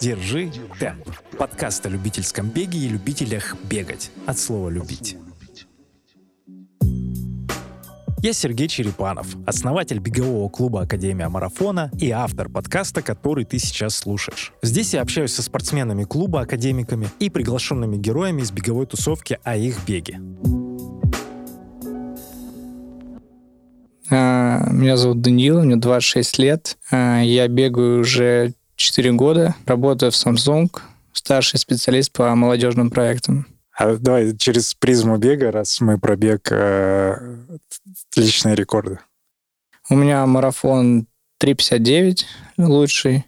Держи темп. Подкаст о любительском беге и любителях бегать. От слова «любить». Я Сергей Черепанов, основатель бегового клуба Академия Марафона и автор подкаста, который ты сейчас слушаешь. Здесь я общаюсь со спортсменами клуба, академиками и приглашенными героями из беговой тусовки о их беге. А, меня зовут Даниил, мне 26 лет. А, я бегаю уже 4 года, работаю в Samsung, старший специалист по молодежным проектам. А давай через призму бега, раз мы про бег, э, личные рекорды. У меня марафон 3.59 лучший,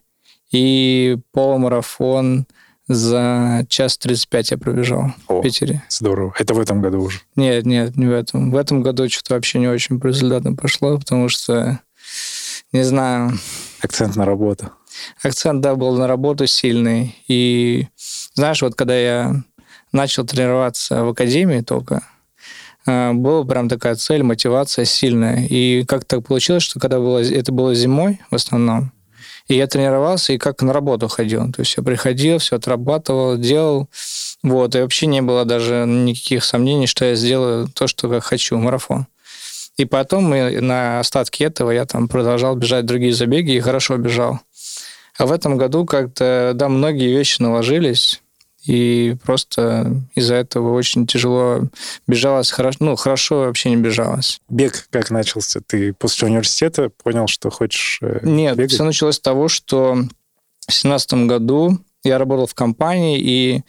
и полумарафон за час 35 я пробежал О, в Питере. Здорово. Это в этом году уже? Нет, нет, не в этом. В этом году что-то вообще не очень по результатам пошло, потому что, не знаю... Акцент на работу. Акцент, да, был на работу сильный. И знаешь, вот когда я начал тренироваться в академии только, э, была прям такая цель, мотивация сильная. И как так получилось, что когда было, это было зимой в основном, и я тренировался и как на работу ходил. То есть я приходил, все отрабатывал, делал. Вот, и вообще не было даже никаких сомнений, что я сделаю то, что я хочу, марафон. И потом мы, на остатки этого я там продолжал бежать другие забеги и хорошо бежал. А в этом году как-то, да, многие вещи наложились, и просто из-за этого очень тяжело бежалось, хорошо, ну, хорошо вообще не бежалось. Бег как начался? Ты после университета понял, что хочешь э, Нет, бегать? все началось с того, что в семнадцатом году я работал в компании, и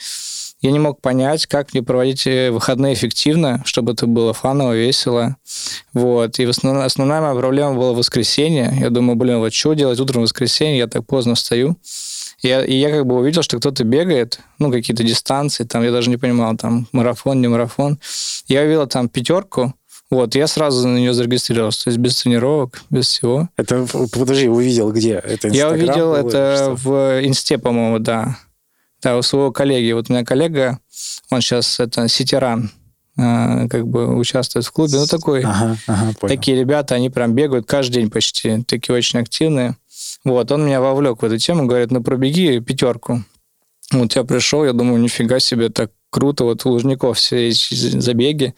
я не мог понять, как мне проводить э, выходные эффективно, чтобы это было фаново, весело. Вот. И основная, основная моя проблема была воскресенье. Я думаю, блин, вот что делать утром в воскресенье? Я так поздно встаю. Я, и я как бы увидел, что кто-то бегает, ну, какие-то дистанции, там, я даже не понимал, там, марафон, не марафон. Я увидел там пятерку, вот, я сразу на нее зарегистрировался, то есть без тренировок, без всего. Это, подожди, увидел где? Это я увидел это в инсте, по-моему, да. У своего коллеги. Вот у меня коллега, он сейчас это сетеран, а, как бы участвует в клубе. Ну, такой, ага, ага, такие ребята, они прям бегают каждый день почти, такие очень активные. Вот, он меня вовлек в эту тему, говорит, ну пробеги пятерку. Вот я пришел, я думаю, нифига себе, так круто, вот у Лужников все эти забеги,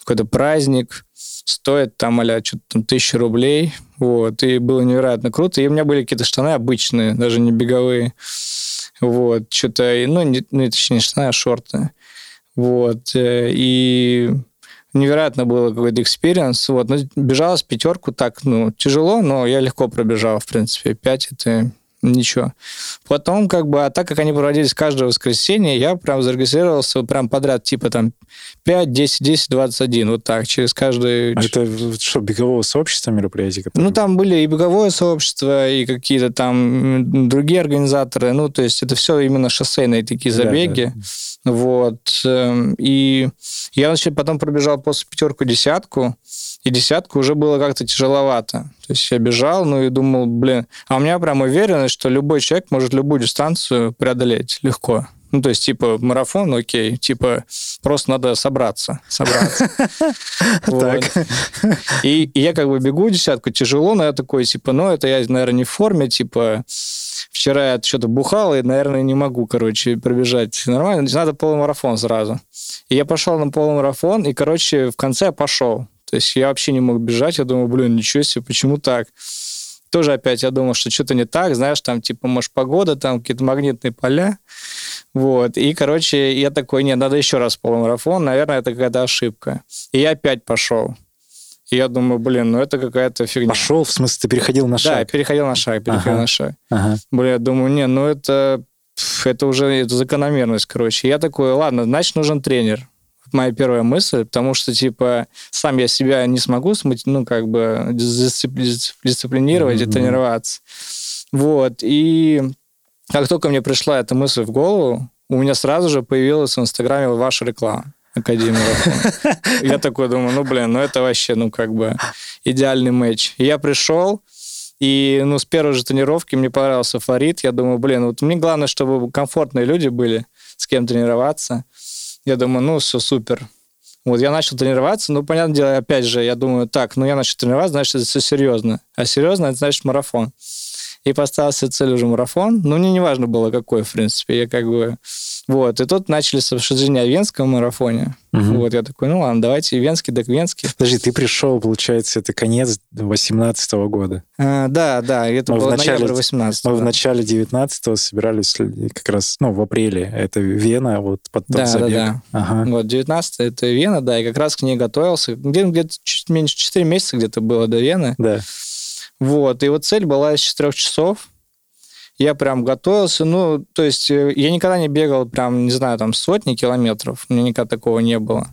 какой-то праздник, стоит там, а что-то там тысячу рублей, вот, и было невероятно круто, и у меня были какие-то штаны обычные, даже не беговые, вот, что-то, ну, не, ну, точнее, не штаны, а шорты, вот, э, и невероятно было какой-то experience. Вот. Но бежалась пятерка так, ну, тяжело, но я легко пробежал, в принципе. Пять – это ничего. Потом, как бы, а так как они проводились каждое воскресенье, я прям зарегистрировался прям подряд, типа там 5, 10, 10, 21, вот так, через каждый... А это что, бегового сообщества мероприятий? Которые... Ну, там были и беговое сообщество, и какие-то там другие организаторы, ну, то есть это все именно шоссейные такие забеги. Да, да. Вот. Эм, и я, значит, потом пробежал после пятерку-десятку, и десятку уже было как-то тяжеловато. То есть я бежал, ну и думал, блин... А у меня прям уверенность, что любой человек может любую дистанцию преодолеть легко. Ну, то есть, типа, марафон, окей, типа, просто надо собраться, собраться. И я как бы бегу десятку, тяжело, но я такой, типа, ну, это я, наверное, не в форме, типа, вчера я что-то бухал, и, наверное, не могу, короче, пробежать нормально, надо полумарафон сразу. И я пошел на полумарафон, и, короче, в конце я пошел. То есть я вообще не мог бежать, я думаю, блин, ничего себе, почему так? Тоже опять я думал, что что-то не так, знаешь, там типа, может, погода, там какие-то магнитные поля. Вот. И, короче, я такой, нет, надо еще раз полумарафон, наверное, это какая-то ошибка. И я опять пошел. И я думаю, блин, ну это какая-то фигня. Пошел, в смысле, ты переходил на шаг? Да, я переходил на шаг, переходил ага. на шаг. Ага. Блин, я думаю, не, ну это, это уже это закономерность, короче. Я такой, ладно, значит, нужен тренер моя первая мысль, потому что, типа, сам я себя не смогу, ну, как бы, дисциплинировать mm-hmm. и тренироваться. Вот, и как только мне пришла эта мысль в голову, у меня сразу же появилась в Инстаграме ваша реклама. Академия Я такой думаю, ну, блин, ну это вообще, ну, как бы идеальный матч. И я пришел, и, ну, с первой же тренировки мне понравился Фарид. Я думаю, блин, вот мне главное, чтобы комфортные люди были, с кем тренироваться. Я думаю, ну, все супер. Вот я начал тренироваться, ну, понятное дело, опять же, я думаю, так, ну, я начал тренироваться, значит, это все серьезно. А серьезно, это значит марафон. и поставил себе цель уже марафон. Но мне не важно было, какой, в принципе. Я как бы... Вот. И тут начались обсуждения о венском марафоне. Угу. Вот. Я такой, ну ладно, давайте венский, так венский. Подожди, ты пришел, получается, это конец 18 года. А, да, да, это мы было в начале, ноябрь 18 Мы да. в начале 19 собирались как раз, ну, в апреле. Это Вена, вот под тот да, забег. Да, да, ага. Вот, 19 это Вена, да, и как раз к ней готовился. Где-то где чуть меньше 4 месяца где-то было до Вены. Да. Вот, и вот цель была из 4 часов. Я прям готовился, ну, то есть э, я никогда не бегал прям, не знаю, там сотни километров, у меня никогда такого не было.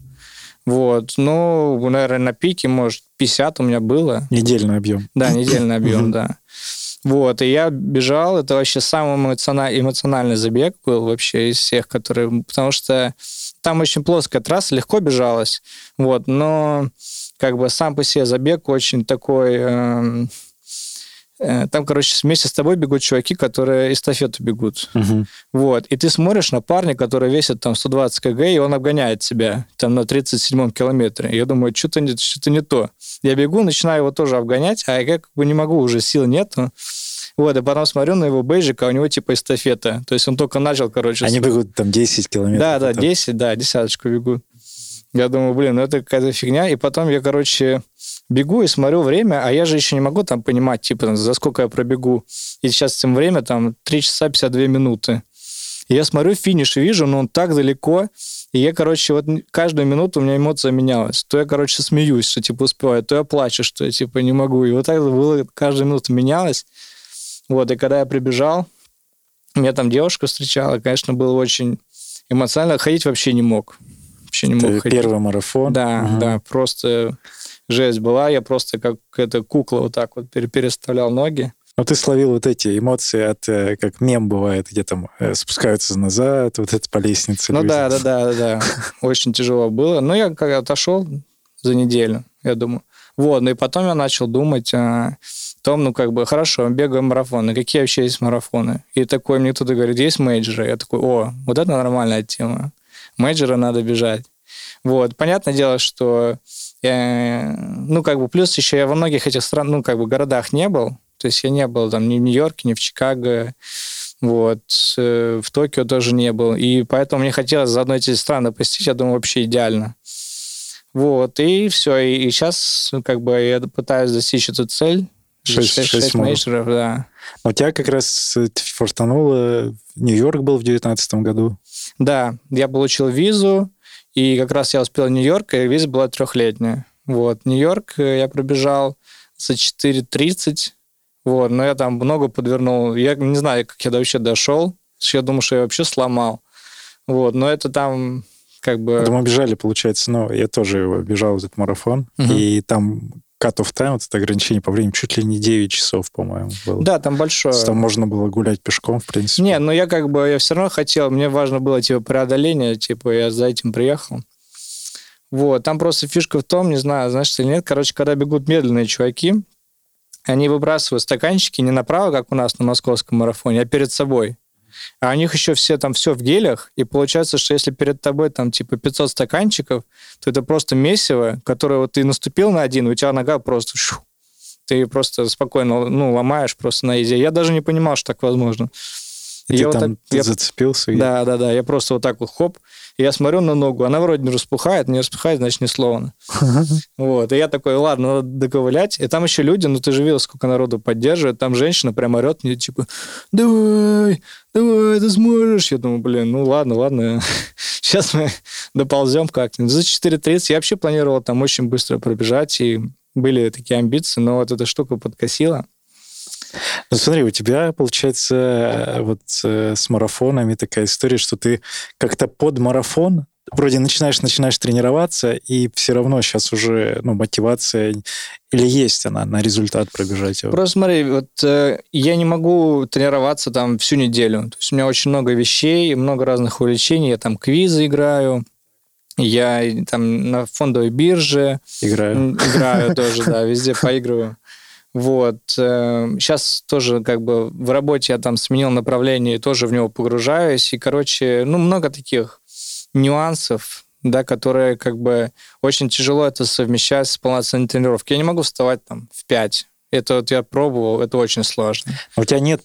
Вот, ну, наверное, на пике, может, 50 у меня было. Недельный объем. Да, недельный объем, да. Вот, и я бежал, это вообще самый эмоциональный, эмоциональный забег был вообще из всех, которые... Потому что там очень плоская трасса, легко бежалась, вот, но как бы сам по себе забег очень такой... Э, там, короче, вместе с тобой бегут чуваки, которые эстафету бегут. Угу. Вот. И ты смотришь на парня, который весит там 120 кг, и он обгоняет тебя там на 37-м километре. Я думаю, что-то не, что не то. Я бегу, начинаю его тоже обгонять, а я как бы не могу, уже сил нету. Вот, и потом смотрю на его бейджик, а у него типа эстафета. То есть он только начал, короче... Они бегут там 10 километров. Да, да, 10, да, десяточку бегут. Я думаю, блин, ну это какая-то фигня. И потом я, короче, бегу и смотрю время, а я же еще не могу там понимать, типа, там, за сколько я пробегу. И сейчас тем время там 3 часа 52 минуты. И я смотрю финиш и вижу, но он так далеко. И я, короче, вот каждую минуту у меня эмоция менялась. То я, короче, смеюсь, что, типа, успеваю, то я плачу, что я, типа, не могу. И вот так было, каждую минуту менялось. Вот, и когда я прибежал, меня там девушка встречала, конечно, было очень эмоционально. Ходить вообще не мог. Вообще не мог ходить. Первый марафон? Да, угу. да, просто жесть была. Я просто как эта кукла вот так вот переставлял ноги. Но ты словил вот эти эмоции от, э, как мем бывает, где там э, спускаются назад, вот это по лестнице. Ну да, да, да, да. Очень тяжело было. Но я как отошел за неделю, я думаю. Вот, ну и потом я начал думать о том, ну как бы, хорошо, бегаем марафоны, какие вообще есть марафоны? И такой мне кто-то говорит, есть мейджеры. Я такой, о, вот это нормальная тема. Мейджеры надо бежать. Вот, понятное дело, что ну, как бы, плюс еще я во многих этих стран, ну, как бы, городах не был. То есть я не был там ни в Нью-Йорке, ни в Чикаго, вот, э, в Токио тоже не был. И поэтому мне хотелось заодно эти страны посетить, я думаю, вообще идеально. Вот, и все. И, и сейчас, как бы, я пытаюсь достичь эту цель. Шесть, шесть, шесть мейджеров, да. А у тебя как раз фортануло, Нью-Йорк был в девятнадцатом году. Да, я получил визу, и как раз я успел в Нью-Йорк, и виза была трехлетняя. Вот, Нью-Йорк э, я пробежал за 4.30, вот, но я там много подвернул. Я не знаю, как я вообще дошел. Я думаю, что я вообще сломал. Вот, но это там как бы... Это мы бежали, получается, но я тоже бежал, этот марафон, угу. и там cut-off time, вот это ограничение по времени, чуть ли не 9 часов, по-моему, было. Да, там большое. Там можно было гулять пешком, в принципе. Не, но я как бы, я все равно хотел, мне важно было, типа, преодоление, типа, я за этим приехал. Вот, там просто фишка в том, не знаю, знаешь или нет, короче, когда бегут медленные чуваки, они выбрасывают стаканчики не направо, как у нас на московском марафоне, а перед собой. А у них еще все там все в гелях, и получается, что если перед тобой там типа 500 стаканчиков, то это просто месиво, которое вот ты наступил на один, у тебя нога просто шу, ты просто спокойно ну, ломаешь просто на изи. Я даже не понимал, что так возможно. И я ты вот там так, я, зацепился? Да, да, да. Я просто вот так вот хоп, и я смотрю на ногу, она вроде не распухает, не распухает, значит, не сломана. Вот. И я такой, ладно, надо доковылять. И там еще люди, ну ты же видел, сколько народу поддерживает. Там женщина прям орет мне, типа, давай, давай, ты сможешь. Я думаю, блин, ну ладно, ладно. Сейчас мы доползем как-нибудь. За 4.30 я вообще планировал там очень быстро пробежать, и были такие амбиции, но вот эта штука подкосила. Ну, смотри, у тебя, получается, вот э, с марафонами такая история, что ты как-то под марафон вроде начинаешь, начинаешь тренироваться, и все равно сейчас уже ну, мотивация или есть она на результат пробежать его? Просто смотри, вот э, я не могу тренироваться там всю неделю. То есть у меня очень много вещей, много разных увлечений. Я там квизы играю, я там на фондовой бирже играю. Играю тоже, да, везде поигрываю. Вот. Сейчас э, тоже как бы в работе я там сменил направление и тоже в него погружаюсь. И, короче, ну, много таких нюансов, да, которые как бы очень тяжело это совмещать с полноценной тренировкой. Я не могу вставать там в 5. Это вот я пробовал, это очень сложно. А у тебя нет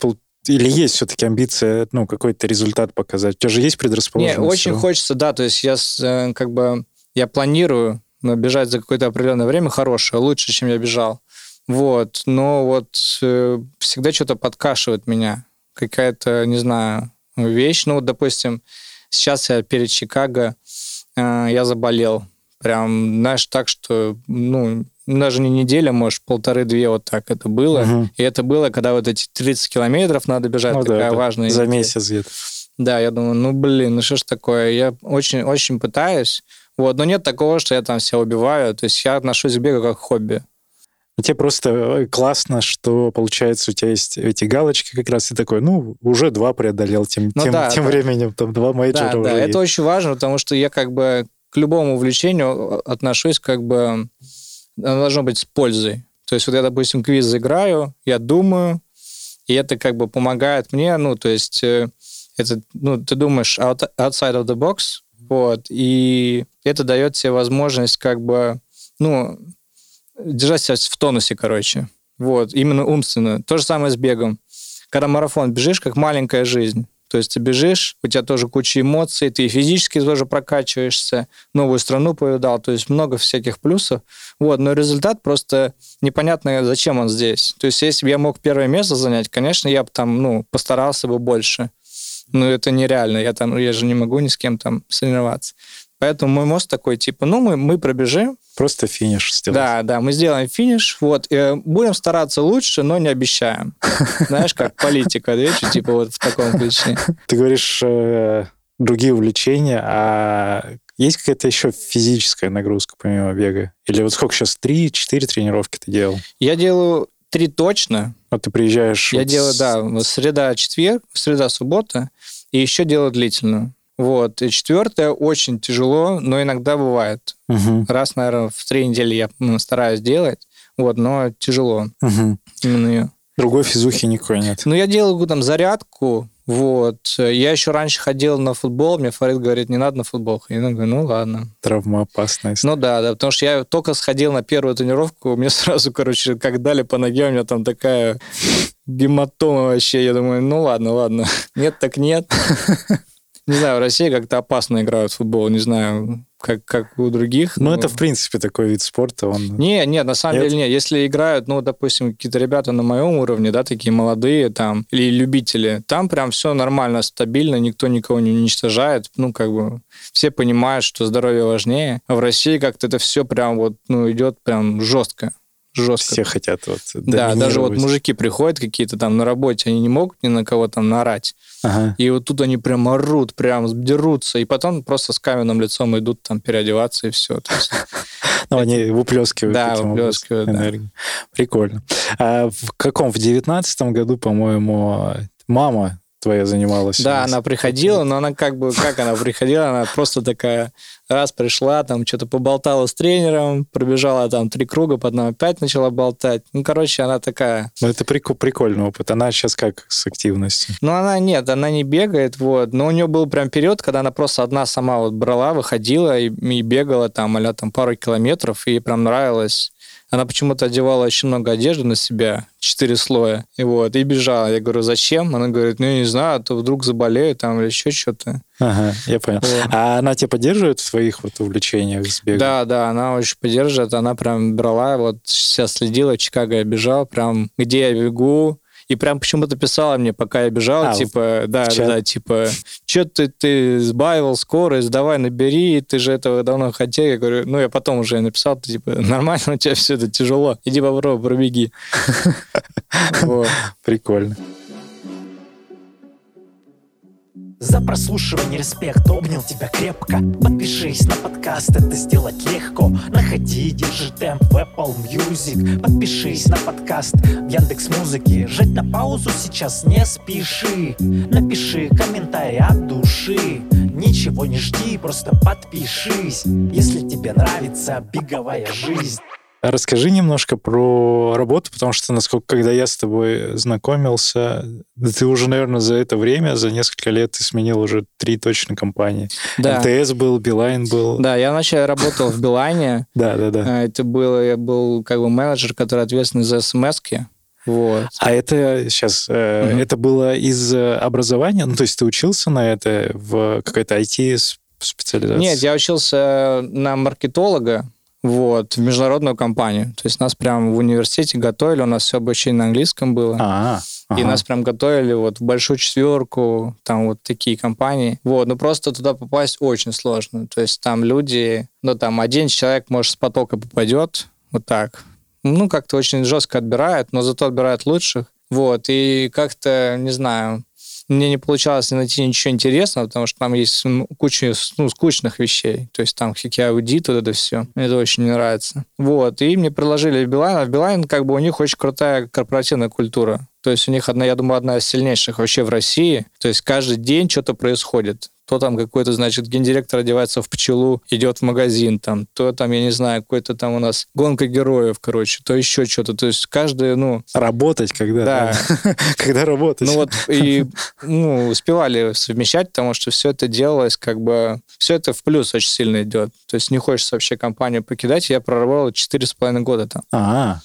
или есть все-таки амбиция, ну, какой-то результат показать? У тебя же есть предрасположенность? Нет, очень хочется, да, то есть я э, как бы, я планирую бежать за какое-то определенное время хорошее, лучше, чем я бежал. Вот, но вот э, всегда что-то подкашивает меня. Какая-то, не знаю, вещь. Ну, вот, допустим, сейчас я перед Чикаго, э, я заболел. Прям, знаешь, так, что, ну, даже не неделя, может, полторы-две вот так это было. Угу. И это было, когда вот эти 30 километров надо бежать, ну, такая да, важная. За месяц где-то. Да, я думаю, ну, блин, ну что ж такое? Я очень-очень пытаюсь. Вот, но нет такого, что я там себя убиваю. То есть я отношусь к бегу как к хобби. И тебе просто э, классно, что, получается, у тебя есть эти галочки как раз, и такой, ну, уже два преодолел, тем, ну, тем, да, тем да. временем там два мейджора да, уже Да, есть. это очень важно, потому что я как бы к любому увлечению отношусь как бы... Оно должно быть с пользой. То есть вот я, допустим, квиз играю, я думаю, и это как бы помогает мне, ну, то есть э, это, ну, ты думаешь outside of the box, вот, и это дает тебе возможность как бы, ну, держать себя в тонусе, короче. Вот, именно умственно. То же самое с бегом. Когда марафон бежишь, как маленькая жизнь. То есть ты бежишь, у тебя тоже куча эмоций, ты физически тоже прокачиваешься, новую страну повидал, то есть много всяких плюсов. Вот, но результат просто непонятно, зачем он здесь. То есть если бы я мог первое место занять, конечно, я бы там, ну, постарался бы больше. Но это нереально, я там, я же не могу ни с кем там соревноваться. Поэтому мой мост такой, типа, ну, мы, мы пробежим. Просто финиш сделать. Да, да, мы сделаем финиш, вот, и будем стараться лучше, но не обещаем. Знаешь, как политика, да, типа вот в таком ключе. Ты говоришь, э, другие увлечения, а есть какая-то еще физическая нагрузка помимо бега? Или вот сколько сейчас, три-четыре тренировки ты делал? Я делаю три точно. А ты приезжаешь... Я вот делаю, с... да, среда-четверг, среда-суббота, и еще делаю длительную. Вот. И четвертое очень тяжело, но иногда бывает. Угу. Раз, наверное, в три недели я ну, стараюсь делать, вот, но тяжело угу. именно ее. Другой физухи никакой нет. Ну, я делаю там зарядку, вот. Я еще раньше ходил на футбол, мне Фарид говорит, не надо на футбол. Я говорю, ну ладно. Травмоопасная Ну да, да, потому что я только сходил на первую тренировку, мне сразу, короче, как дали по ноге, у меня там такая гематома вообще. Я думаю, ну ладно, ладно. Нет, так нет. Не знаю, в России как-то опасно играют в футбол, не знаю, как, как у других. Ну, но... это, в принципе, такой вид спорта. Он... Не, нет, на самом нет? деле нет. Если играют, ну, допустим, какие-то ребята на моем уровне, да, такие молодые там, или любители, там прям все нормально, стабильно, никто никого не уничтожает. Ну, как бы все понимают, что здоровье важнее. А в России как-то это все прям вот, ну, идет прям жестко жестко. Все хотят вот Да, даже вот мужики приходят какие-то там на работе, они не могут ни на кого там наорать. Ага. И вот тут они прям орут, прям дерутся, и потом просто с каменным лицом идут там переодеваться, и все. Ну, они выплескивают. Да, выплескивают, энергию. Прикольно. А в каком? В девятнадцатом году, по-моему, мама твоя занималась. Да, она приходила, но она как бы, как она приходила, она просто такая, раз пришла, там что-то поболтала с тренером, пробежала там три круга, потом опять начала болтать. Ну, короче, она такая... Ну, это прик- прикольный опыт. Она сейчас как с активностью? Ну, она нет, она не бегает, вот. Но у нее был прям период, когда она просто одна сама вот брала, выходила и, и бегала там, а там пару километров, и ей прям нравилось. Она почему-то одевала очень много одежды на себя, четыре слоя, и вот, и бежала. Я говорю, зачем? Она говорит, ну, я не знаю, а то вдруг заболею там или еще что-то. Ага, я понял. Вот. А она тебя поддерживает в своих вот увлечениях с бегом? Да, да, она очень поддерживает. Она прям брала, вот сейчас следила, в Чикаго я бежал, прям где я бегу, и прям почему-то писала мне, пока я бежал, а, типа, да, да, да, типа, что ты, ты сбавил скорость, давай набери, ты же этого давно хотел. Я говорю, ну, я потом уже написал, ты, типа, нормально, у тебя все это тяжело, иди попробуй, пробеги. Прикольно. За прослушивание респект, обнял тебя крепко. Подпишись на подкаст, это сделать легко. Находи, держи темп в Apple Music. Подпишись на подкаст в Яндекс Музыке. Жать на паузу сейчас не спеши. Напиши комментарий от души. Ничего не жди, просто подпишись. Если тебе нравится беговая жизнь расскажи немножко про работу, потому что, насколько, когда я с тобой знакомился, ты уже, наверное, за это время, за несколько лет ты сменил уже три точно компании. Да. МТС был, Билайн был. Да, я вначале работал в Билайне. Да, да, да. Это было, я был как бы менеджер, который ответственный за смс. Вот. А это сейчас, э, угу. это было из образования? Ну, то есть ты учился на это в какой-то IT специализации? Нет, я учился на маркетолога, вот, в международную компанию. То есть нас прям в университете готовили, у нас все обучение на английском было. А-а. Ага. И нас прям готовили вот в большую четверку, там вот такие компании. Вот, ну просто туда попасть очень сложно. То есть там люди, ну там один человек, может, с потока попадет, вот так. Ну, как-то очень жестко отбирают, но зато отбирают лучших. Вот, и как-то, не знаю, мне не получалось найти ничего интересного, потому что там есть куча ну, скучных вещей. То есть там всякие аудиты, вот это все. Мне это очень не нравится. Вот. И мне предложили Билайн. А в Билайн как бы у них очень крутая корпоративная культура. То есть у них, одна, я думаю, одна из сильнейших вообще в России. То есть каждый день что-то происходит то там какой-то, значит, гендиректор одевается в пчелу, идет в магазин, там, то там, я не знаю, какой-то там у нас гонка героев, короче, то еще что-то. То есть каждый, ну... Работать когда? Да. когда работать. Ну вот, и ну, успевали совмещать, потому что все это делалось как бы... Все это в плюс очень сильно идет. То есть не хочется вообще компанию покидать. Я проработал 4,5 года там. А,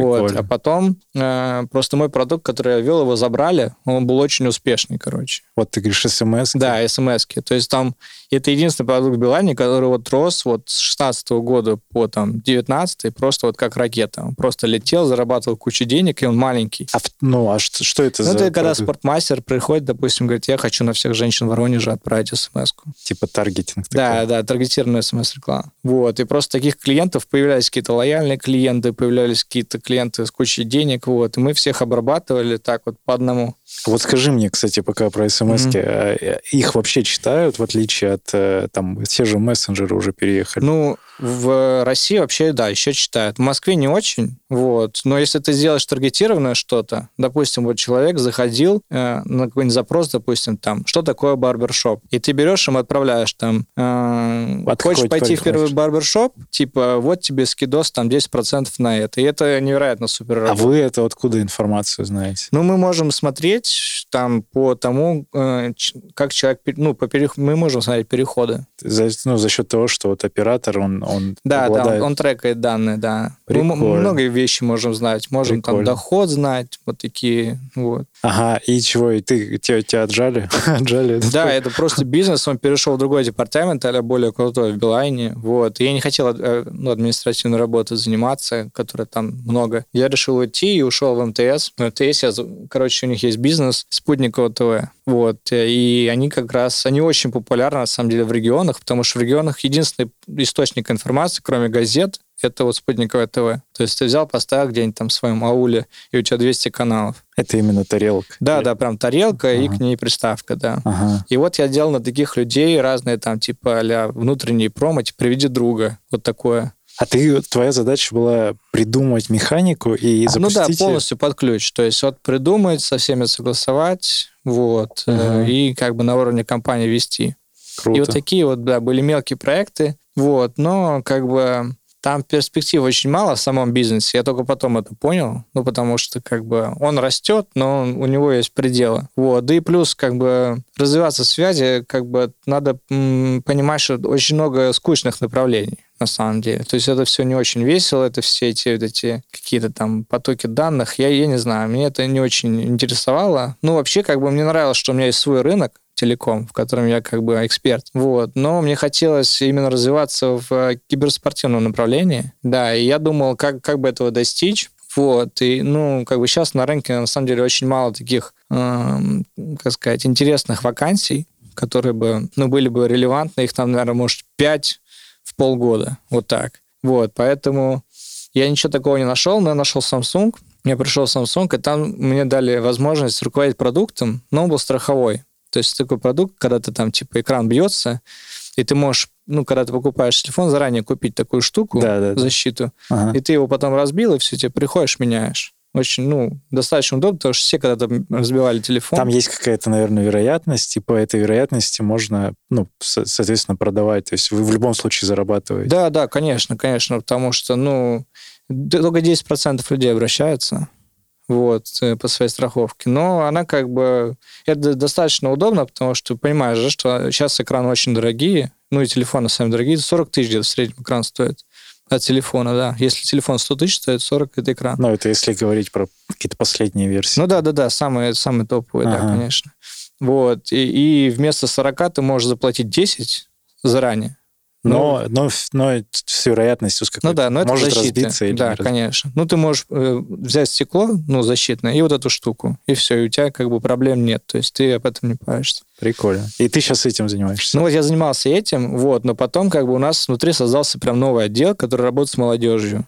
вот. А потом э, просто мой продукт, который я вел, его забрали, он был очень успешный, короче. Вот ты говоришь смс -ки. Да, смс -ки. То есть там это единственный продукт Билайни, который вот рос вот с 16 года по там 19 просто вот как ракета. Он просто летел, зарабатывал кучу денег, и он маленький. А, ну, а что, что это ну, за это когда спортмастер приходит, допустим, говорит, я хочу на всех женщин в Воронеже отправить смс -ку. Типа таргетинг. Да, такой. да, таргетированная смс-реклама. Вот, и просто таких клиентов появлялись какие-то лояльные клиенты, появлялись какие-то клиенты с кучей денег, вот, и мы всех обрабатывали так вот по одному. Вот скажи мне, кстати, пока про смс mm-hmm. их вообще читают, в отличие от, э, там, те же мессенджеры уже переехали? Ну, в России вообще, да, еще читают. В Москве не очень, вот. Но если ты сделаешь таргетированное что-то, допустим, вот человек заходил э, на какой-нибудь запрос, допустим, там, что такое барбершоп, и ты берешь им, отправляешь там, э, хочешь пойти в первый барбершоп, типа, вот тебе скидос там 10% на это. И это невероятно супер А вы это откуда информацию знаете? Ну, мы можем смотреть там по тому, э, как человек, ну, по перех... мы можем смотреть переходы. За, ну, за счет того, что вот оператор, он он Да, обладает... да, он, он трекает данные, да. Прикольно. Мы много вещи можем знать. Можем Прикольно. там доход знать, вот такие, вот. Ага, и чего, и ты, тебя, тебя отжали? отжали да, это просто бизнес, он перешел в другой департамент, а более крутой в Билайне, вот. И я не хотел э, ну, административной работой заниматься, которая там много. Я решил уйти и ушел в МТС. В МТС, я, короче, у них есть бизнес спутникового ТВ, вот. И они как раз, они очень популярны, на самом деле, в регионах, потому что в регионах единственный источник информации, кроме газет, это вот спутниковое ТВ. То есть ты взял, поставил где-нибудь там в своем ауле, и у тебя 200 каналов. Это именно тарелка? Да, да, прям тарелка ага. и к ней приставка, да. Ага. И вот я делал на таких людей разные там типа а внутренние промо, типа «Приведи друга», вот такое. А ты, твоя задача была придумать механику и запустить... Ну да, полностью под ключ. То есть вот придумать, со всеми согласовать, вот, uh и как бы на уровне компании вести. Круто. И вот такие вот, да, были мелкие проекты, вот, но как бы там перспектив очень мало в самом бизнесе. Я только потом это понял. Ну, потому что как бы он растет, но он, у него есть пределы. Вот. Да и плюс как бы развиваться в связи, как бы надо м, понимать, что очень много скучных направлений на самом деле. То есть это все не очень весело, это все эти вот эти какие-то там потоки данных. Я, я не знаю, мне это не очень интересовало. Ну, вообще, как бы мне нравилось, что у меня есть свой рынок, телеком, в котором я как бы эксперт. Вот. Но мне хотелось именно развиваться в киберспортивном направлении. Да, и я думал, как, как бы этого достичь. Вот, и, ну, как бы сейчас на рынке, на самом деле, очень мало таких, э, как сказать, интересных вакансий, которые бы, ну, были бы релевантны. Их там, наверное, может, пять в полгода. Вот так. Вот, поэтому я ничего такого не нашел, но я нашел Samsung. Я пришел Samsung, и там мне дали возможность руководить продуктом, но он был страховой. То есть такой продукт, когда ты там, типа, экран бьется, и ты можешь, ну, когда ты покупаешь телефон, заранее купить такую штуку, да, да, защиту, Ага. и ты его потом разбил, и все, тебе приходишь, меняешь. Очень, ну, достаточно удобно, потому что все когда-то разбивали телефон. Там есть какая-то, наверное, вероятность, и по этой вероятности можно, ну, соответственно, продавать. То есть вы в любом случае зарабатываете. Да, да, конечно, конечно, потому что, ну, только 10% людей обращаются вот, э, по своей страховке. Но она как бы... Это достаточно удобно, потому что понимаешь же, что сейчас экраны очень дорогие, ну и телефоны сами дорогие, 40 тысяч где-то в среднем экран стоит. От телефона, да. Если телефон 100 тысяч стоит, 40 это экран. Ну, это если говорить про какие-то последние версии. Ну да, да, да, самые, самые топовые, ага. да, конечно. Вот. И, и вместо 40 ты можешь заплатить 10 заранее. Но, ну, но, но с вероятностью с какой-то... Ну да, но это может защита. разбиться или Да, конечно. Ну, ты можешь э, взять стекло, ну, защитное, и вот эту штуку, и все, и у тебя как бы проблем нет. То есть ты об этом не паришься. Прикольно. И ты сейчас этим занимаешься? Ну, вот я занимался этим, вот, но потом как бы у нас внутри создался прям новый отдел, который работает с молодежью.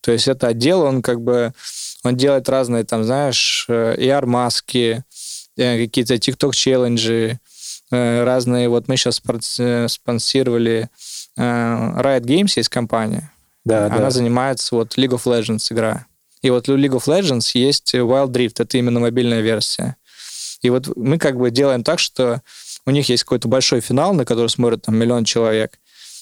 То есть это отдел, он как бы, он делает разные, там, знаешь, AR-маски, э, э, какие-то TikTok-челленджи, разные, вот мы сейчас спонсировали Э, Riot Games есть компания. Да, Она да. занимается вот League of Legends игра. И вот у League of Legends есть Wild Rift, это именно мобильная версия. И вот мы как бы делаем так, что у них есть какой-то большой финал, на который смотрят там миллион человек,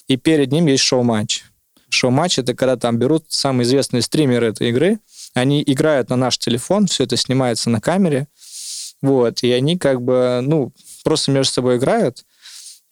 и перед ним есть шоу-матч. Шоу-матч — это когда там берут самые известные стримеры этой игры, они играют на наш телефон, все это снимается на камере, вот, и они как бы, ну, просто между собой играют,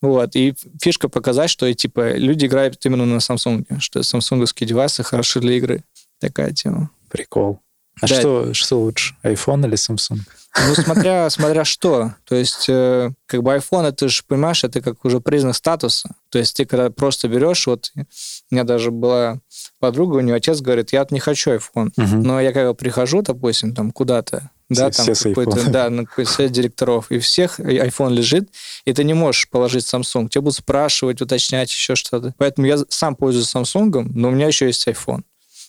вот. И фишка показать, что типа люди играют именно на Samsung, что самсунговские девайсы хороши для игры. Такая тема. Прикол. А да. что, что лучше, iPhone или Samsung? Ну, смотря, смотря что. То есть, э, как бы iPhone, это же, понимаешь, это как уже признак статуса. То есть, ты когда просто берешь, вот у меня даже была подруга, у нее отец говорит, я не хочу iPhone. Угу. Но я когда прихожу, допустим, там куда-то, да, все, там все какой-то, да, на какой-то совет директоров, и всех iPhone лежит, и ты не можешь положить Samsung. Тебя будут спрашивать, уточнять еще что-то. Поэтому я сам пользуюсь Samsung, но у меня еще есть iPhone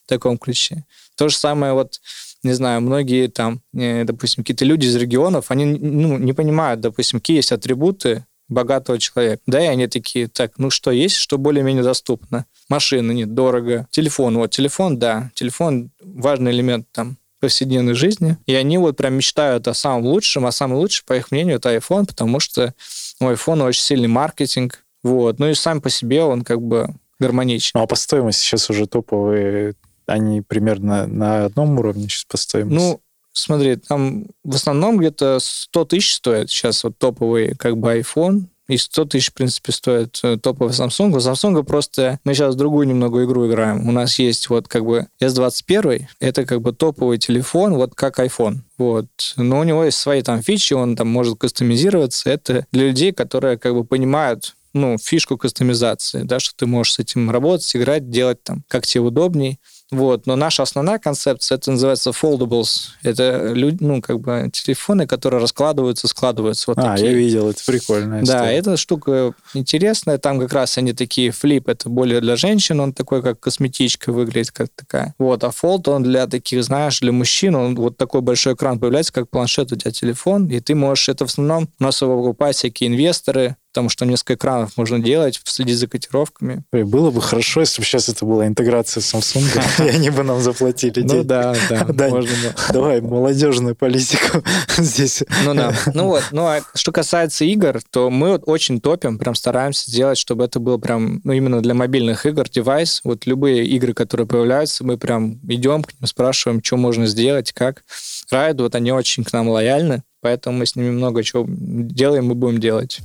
в таком ключе. То же самое вот не знаю, многие там, э, допустим, какие-то люди из регионов, они ну, не понимают, допустим, какие есть атрибуты богатого человека. Да, и они такие, так, ну что есть, что более-менее доступно? Машины нет, дорого. Телефон, вот телефон, да, телефон важный элемент там повседневной жизни. И они вот прям мечтают о самом лучшем, а самый лучший, по их мнению, это iPhone, потому что у iPhone очень сильный маркетинг. Вот. Ну и сам по себе он как бы гармоничен. Ну а по стоимости сейчас уже топовые, они примерно на одном уровне сейчас по стоимости? Ну, смотри, там в основном где-то 100 тысяч стоит сейчас вот топовый как бы iPhone, и 100 тысяч, в принципе, стоит э, топовый Samsung. У Samsung просто мы сейчас другую немного игру играем. У нас есть вот как бы S21, это как бы топовый телефон, вот как iPhone. Вот. Но у него есть свои там фичи, он там может кастомизироваться. Это для людей, которые как бы понимают ну, фишку кастомизации, да, что ты можешь с этим работать, играть, делать там, как тебе удобней. Вот. Но наша основная концепция, это называется foldables. Это люди, ну, как бы телефоны, которые раскладываются, складываются. Вот а, такие. я видел, это прикольно. Да, эта штука интересная. Там как раз они такие флип, это более для женщин, он такой, как косметичка выглядит, как такая. Вот, а фолд, он для таких, знаешь, для мужчин, он вот такой большой экран появляется, как планшет у тебя телефон, и ты можешь, это в основном у нас его покупать всякие инвесторы, потому что несколько экранов можно делать, следить за котировками. Было бы хорошо, если бы сейчас это была интеграция Samsung, и они бы нам заплатили Ну да, да, можно Давай молодежную политику здесь. Ну да. Ну вот. Ну а что касается игр, то мы вот очень топим, прям стараемся сделать, чтобы это было прям, ну именно для мобильных игр, девайс. Вот любые игры, которые появляются, мы прям идем к ним, спрашиваем, что можно сделать, как. Райд, вот они очень к нам лояльны, поэтому мы с ними много чего делаем и будем делать.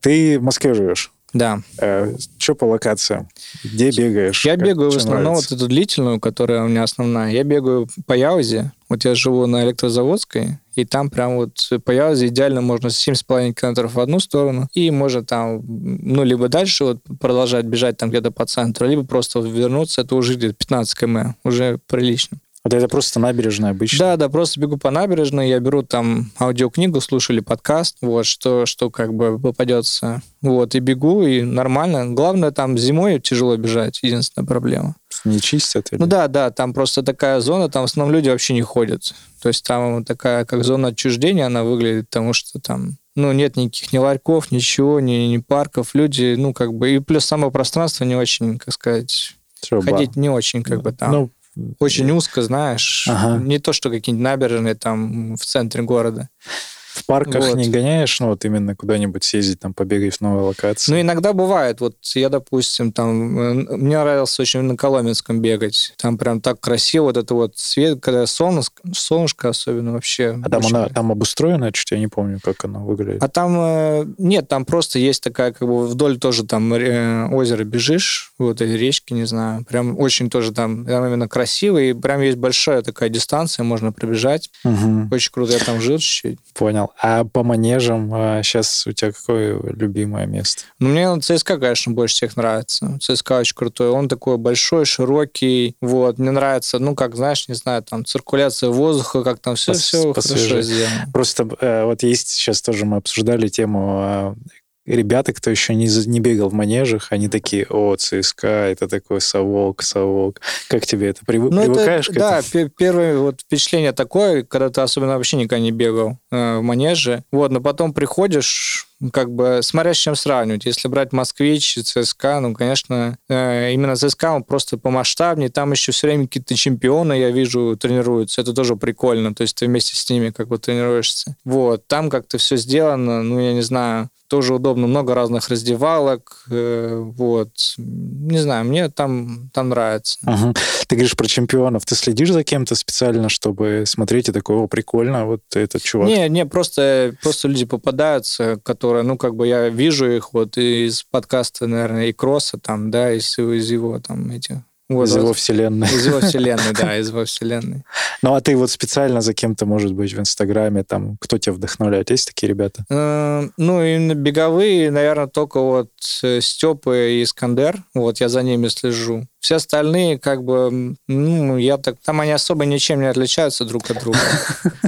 Ты в Москве живешь? Да. Э, что по локациям? Где бегаешь? Я как, бегаю в основном нравится? вот эту длительную, которая у меня основная. Я бегаю по Яузе. Вот я живу на Электрозаводской, и там прям вот по Яузе идеально можно 7,5 километров в одну сторону, и можно там, ну, либо дальше вот продолжать бежать там где-то по центру, либо просто вернуться, это уже где-то 15 км, уже прилично. Вот это просто набережная обычно? Да, да, просто бегу по набережной, я беру там аудиокнигу, слушаю или подкаст, вот, что, что как бы попадется. Вот, и бегу, и нормально. Главное, там зимой тяжело бежать, единственная проблема. Не чистят? Или? Ну да, да, там просто такая зона, там в основном люди вообще не ходят. То есть там такая, как зона отчуждения, она выглядит, потому что там ну, нет никаких ни ларьков, ничего, ни, ни парков. Люди, ну, как бы, и плюс само пространство не очень, как сказать, Труба. ходить не очень, как бы, там. Ну, очень узко, знаешь. Ага. Не то, что какие-нибудь набережные там в центре города. В парках вот. не гоняешь, ну вот именно куда-нибудь съездить, там побегать в новой локации? Ну, иногда бывает. Вот я, допустим, там... Э, мне нравилось очень на Коломенском бегать. Там прям так красиво, вот это вот свет, когда солнышко, солнышко особенно вообще. А там, она, там обустроено, чуть я не помню, как оно выглядит. А там... Э, нет, там просто есть такая, как бы вдоль тоже там э, озеро бежишь, вот эти речки, не знаю. Прям очень тоже там, там именно красиво, и прям есть большая такая дистанция, можно пробежать. Угу. Очень круто. Я там жил чуть-чуть. Понял. А по манежам сейчас а, у тебя какое любимое место? Ну, мне ЦСКА, конечно, больше всех нравится. ЦСКА очень крутой. Он такой большой, широкий. Вот. Мне нравится, ну, как, знаешь, не знаю, там, циркуляция воздуха, как там все, Пос, все хорошо сделано. Просто э, вот есть сейчас тоже мы обсуждали тему а, ребята, кто еще не, не бегал в манежах, они такие, о, ЦСКА, это такой совок, совок. Как тебе это? Прив... Ну, Привыкаешь это, к этому? Да, первое вот впечатление такое, когда ты особенно вообще никогда не бегал э, в манеже. Вот, но потом приходишь, как бы, смотря с чем сравнивать. Если брать «Москвич» ЦСКА, ну, конечно, э, именно ЦСКА он просто помасштабнее. Там еще все время какие-то чемпионы, я вижу, тренируются. Это тоже прикольно. То есть ты вместе с ними как бы тренируешься. Вот. Там как-то все сделано, ну, я не знаю, тоже удобно, много разных раздевалок, э, вот. Не знаю, мне там, там нравится. Угу. Ты говоришь про чемпионов, ты следишь за кем-то специально, чтобы смотреть и такое, прикольно, вот этот чувак? Не, не, просто, просто люди попадаются, которые, ну, как бы я вижу их вот из подкаста, наверное, и Кросса там, да, из, из его там этих вот, из его вселенной. Из его вселенной, да, из его вселенной. Ну, а ты вот специально за кем-то, может быть, в Инстаграме, там, кто тебя вдохновляет? Есть такие ребята? Э, ну, именно беговые, наверное, только вот э, Степа и Искандер. Вот, я за ними слежу. Все остальные, как бы, ну, я так... Там они особо ничем не отличаются друг от друга.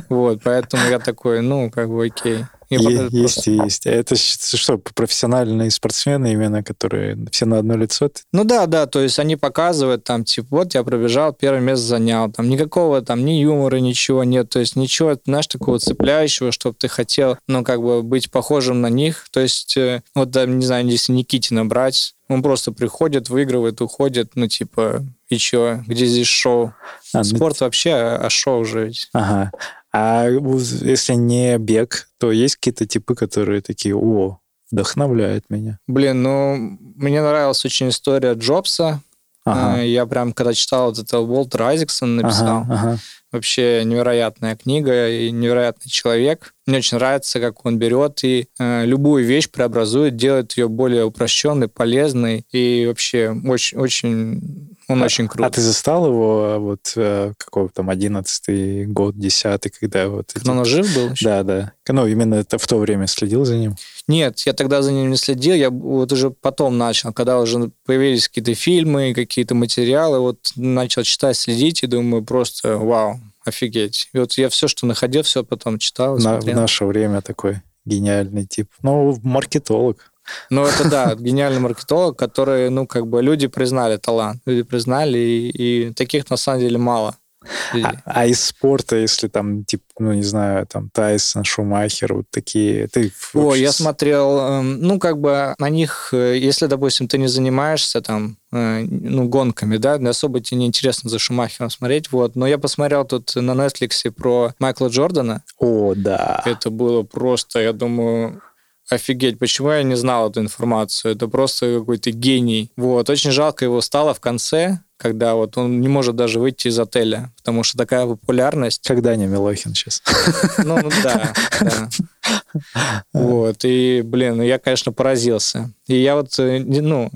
Вот, поэтому я такой, ну, как бы, окей. Есть, есть. А это что, профессиональные спортсмены именно, которые все на одно лицо? Ну да, да, то есть они показывают там, типа, вот я пробежал, первое место занял, там никакого там ни юмора, ничего нет, то есть ничего, знаешь, такого цепляющего, чтобы ты хотел, ну, как бы быть похожим на них. То есть, э, вот, не знаю, если Никитина брать, он просто приходит, выигрывает, уходит, ну, типа, и чё, где здесь шоу? А, ну Спорт ну... вообще, а шоу же ведь. Ага. А если не бег, то есть какие-то типы, которые такие, о, вдохновляют меня. Блин, ну, мне нравилась очень история Джобса. Ага. Э, я прям, когда читал вот это, Уолтер Айзексон написал. Ага, ага. Вообще невероятная книга и невероятный человек. Мне очень нравится, как он берет и э, любую вещь преобразует, делает ее более упрощенной, полезной и вообще очень, очень он а, очень крут. А ты застал его вот э, какого там одиннадцатый год, десятый, когда вот... Когда эти... он жив был? Еще? Да, да. Ну, именно это в то время следил за ним? Нет, я тогда за ним не следил, я вот уже потом начал, когда уже появились какие-то фильмы, какие-то материалы, вот начал читать, следить, и думаю, просто вау, офигеть. И вот я все, что находил, все потом читал. На, в наше время такой гениальный тип. Ну, маркетолог. Ну, это да, гениальный маркетолог, который, ну, как бы люди признали талант, люди признали, и, и таких на самом деле мало. А, а из спорта, если там, типа, ну, не знаю, там, Тайсон, Шумахер, вот такие... Ты О, я смотрел, эм, ну, как бы на них, э, если, допустим, ты не занимаешься там, э, ну, гонками, да, особо тебе не интересно за Шумахером смотреть, вот, но я посмотрел тут на Netflix про Майкла Джордана. О, да. Это было просто, я думаю, офигеть, почему я не знал эту информацию? Это просто какой-то гений. Вот, очень жалко его стало в конце, когда вот он не может даже выйти из отеля, потому что такая популярность. Когда не Милохин сейчас. Ну, ну да, да. Вот, и, блин, я, конечно, поразился. И я вот, э, ну,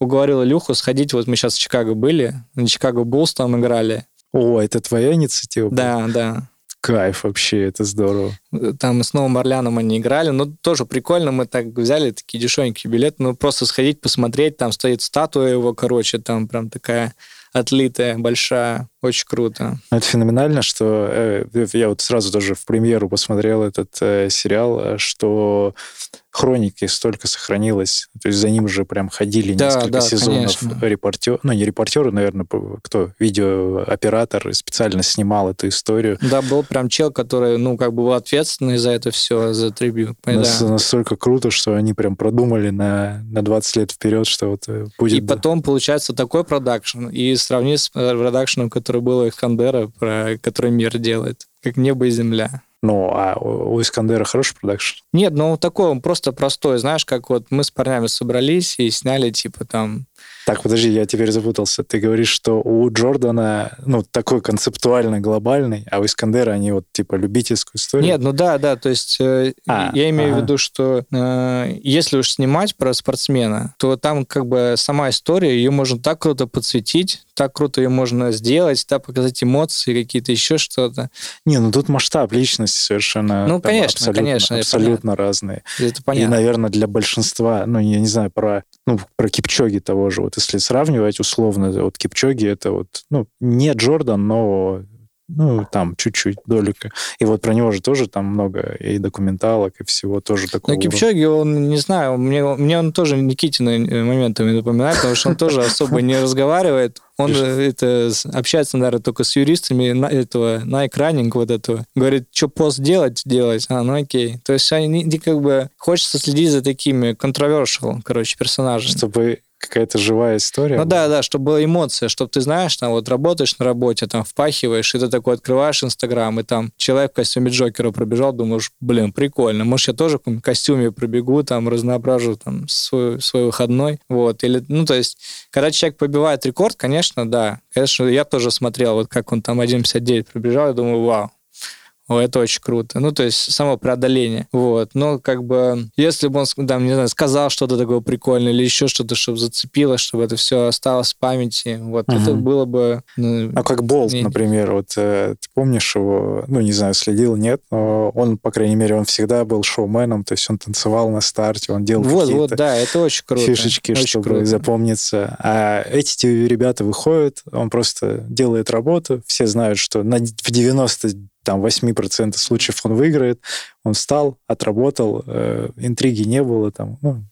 уговорил Илюху сходить, вот мы сейчас в Чикаго были, на Чикаго Буллс там играли. О, это твоя инициатива? Да, да. Кайф вообще, это здорово. Там с Новым Орлеаном они играли, но тоже прикольно, мы так взяли такие дешевенькие билеты, ну просто сходить, посмотреть, там стоит статуя его, короче, там прям такая отлитая, большая, очень круто. Это феноменально, что э, я вот сразу тоже в премьеру посмотрел этот э, сериал, что хроники столько сохранилось. То есть за ним же прям ходили да, несколько да, сезонов репортер, ну не репортеры, наверное, кто, видеооператор специально снимал эту историю. Да, был прям чел, который, ну, как бы был ответственный за это все, за tribute. Нас, да. Настолько круто, что они прям продумали на, на 20 лет вперед, что вот э, будет... И потом получается такой продакшн, и сравнить с э, продакшеном, который был у Искандера, про который мир делает, как небо и земля. Ну, а у Искандера хороший продакшн? Нет, ну такой он просто простой, знаешь, как вот мы с парнями собрались и сняли, типа, там, так, подожди, я теперь запутался. Ты говоришь, что у Джордана, ну, такой концептуально глобальный, а у Искандера они вот типа любительскую историю? Нет, ну да, да, то есть э, а, я имею ага. в виду, что э, если уж снимать про спортсмена, то там как бы сама история, ее можно так круто подсветить, так круто ее можно сделать, да, показать эмоции, какие-то еще что-то. Не, ну тут масштаб личности совершенно ну, конечно, абсолютно, конечно, абсолютно разные. Это понятно. И, наверное, для большинства, ну, я не знаю, про, ну, про Кипчоги того же, вот если сравнивать условно, вот Кипчоги это вот, ну, не Джордан, но ну, там чуть-чуть долика. И вот про него же тоже там много и документалок, и всего тоже такого. Ну, Кипчоги, он, не знаю, мне, мне он тоже Никитина моментами напоминает, потому что он тоже особо не разговаривает. Он это, общается, наверное, только с юристами на, этого Nike Running вот этого. Говорит, что пост делать, делать. А, ну окей. То есть они как бы хочется следить за такими controversial, короче, персонажами. Чтобы какая-то живая история. Ну да, да, чтобы была эмоция, чтобы ты знаешь, там вот работаешь на работе, там впахиваешь, и ты такой открываешь Инстаграм, и там человек в костюме Джокера пробежал, думаешь, блин, прикольно, может, я тоже в костюме пробегу, там, разноображу там свой, свой выходной, вот, или, ну, то есть, когда человек побивает рекорд, конечно, да, конечно, я тоже смотрел, вот как он там 1.59 пробежал, я думаю, вау, о, это очень круто. Ну, то есть само преодоление. Вот. Но как бы, если бы он, там, не знаю, сказал что-то такое прикольное или еще что-то, чтобы зацепило, чтобы это все осталось в памяти, вот, угу. это было бы... Ну, а как Болт, не... например, вот э, ты помнишь его, ну, не знаю, следил, нет, но он, по крайней мере, он всегда был шоуменом, то есть он танцевал на старте, он делал вот, вот, да, это очень круто. Фишечки, очень чтобы круто. запомниться. А эти ребята выходят, он просто делает работу, все знают, что на, в 90 там 8% случаев он выиграет, он встал, отработал, э, интриги не было там, ну,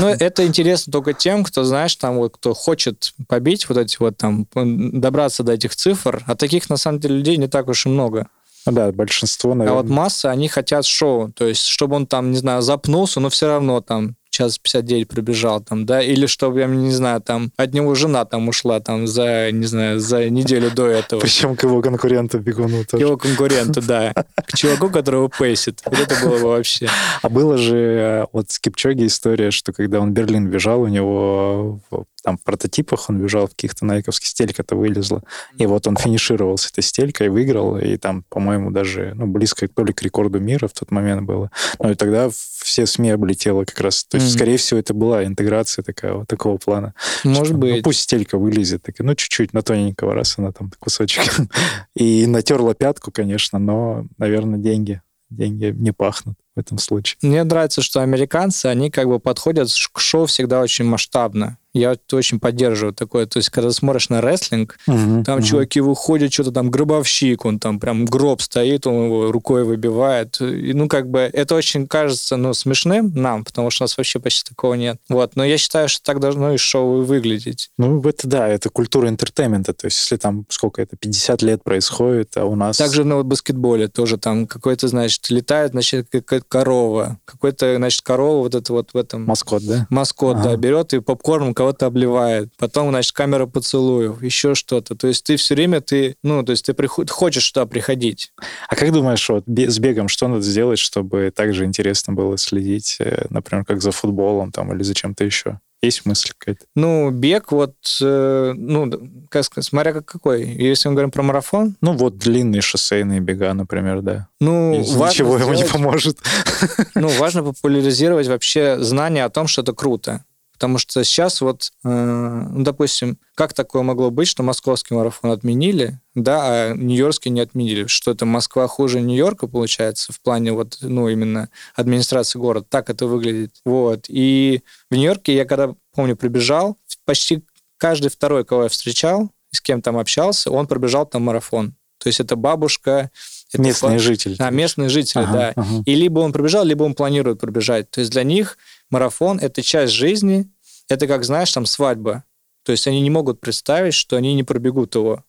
ну, это интересно только тем, кто, знаешь, там вот, кто хочет побить вот эти вот там, добраться до этих цифр, а таких, на самом деле, людей не так уж и много. Да, большинство, наверное. А вот масса, они хотят шоу. То есть, чтобы он там, не знаю, запнулся, но все равно там час 59 пробежал там, да, или чтобы, я не знаю, там, от него жена там ушла там за, не знаю, за неделю до этого. Причем к его конкуренту бегуну тоже. К его конкуренту, да. К чуваку, которого пейсит. Вот это было бы вообще. А было же э, вот с Кипчоги история, что когда он Берлин бежал, у него там в прототипах он бежал в каких-то найковских, стелька-то вылезла. И вот он финишировал с этой стелькой, выиграл, и там, по-моему, даже ну, близко то ли к рекорду мира в тот момент было. Ну и тогда все СМИ облетело как раз. То есть, mm-hmm. скорее всего, это была интеграция такая, такого плана. Может что, ну, быть. Ну, пусть стелька вылезет, так, ну, чуть-чуть, на тоненького, раз она там кусочек. и натерла пятку, конечно, но, наверное, деньги деньги не пахнут в этом случае. Мне нравится, что американцы, они как бы подходят к шоу всегда очень масштабно. Я очень поддерживаю такое. То есть, когда смотришь на рестлинг, угу, там угу. чуваки выходят, что-то там гробовщик, он там прям гроб стоит, он его рукой выбивает. И, ну, как бы это очень кажется, ну, смешным нам, потому что у нас вообще почти такого нет. Вот. Но я считаю, что так должно и шоу выглядеть. Ну, это да, это культура entertainment а. То есть, если там сколько это, 50 лет происходит, а у нас... Также на баскетболе тоже там какой-то, значит, летает, значит, какая-то корова. Какой-то, значит, корова вот это вот в этом... Маскот, да? Маскот, ага. да, берет и попкорном кого-то обливает, потом, значит, камера поцелуев, еще что-то. То есть ты все время, ты, ну, то есть ты приход, хочешь туда приходить. А как думаешь, вот с бегом что надо сделать, чтобы также интересно было следить, э, например, как за футболом там или за чем-то еще? Есть мысль какая-то? Ну, бег, вот, э, ну, как сказать, смотря как какой. Если мы говорим про марафон... Ну, вот длинные шоссейные бега, например, да. Ну, Ничего сделать, ему не поможет. Ну, важно популяризировать вообще знание о том, что это круто. Потому что сейчас вот, э, ну, допустим, как такое могло быть, что московский марафон отменили, да, а нью-йоркский не отменили? Что это Москва хуже Нью-Йорка, получается, в плане вот, ну, именно администрации города. Так это выглядит. Вот. И в Нью-Йорке я когда, помню, прибежал, почти каждый второй, кого я встречал, с кем там общался, он пробежал там марафон. То есть это бабушка, это местные по... жители. А, местные жители, ага, да. Ага. И либо он пробежал, либо он планирует пробежать. То есть для них марафон – это часть жизни, это как, знаешь, там свадьба. То есть они не могут представить, что они не пробегут его.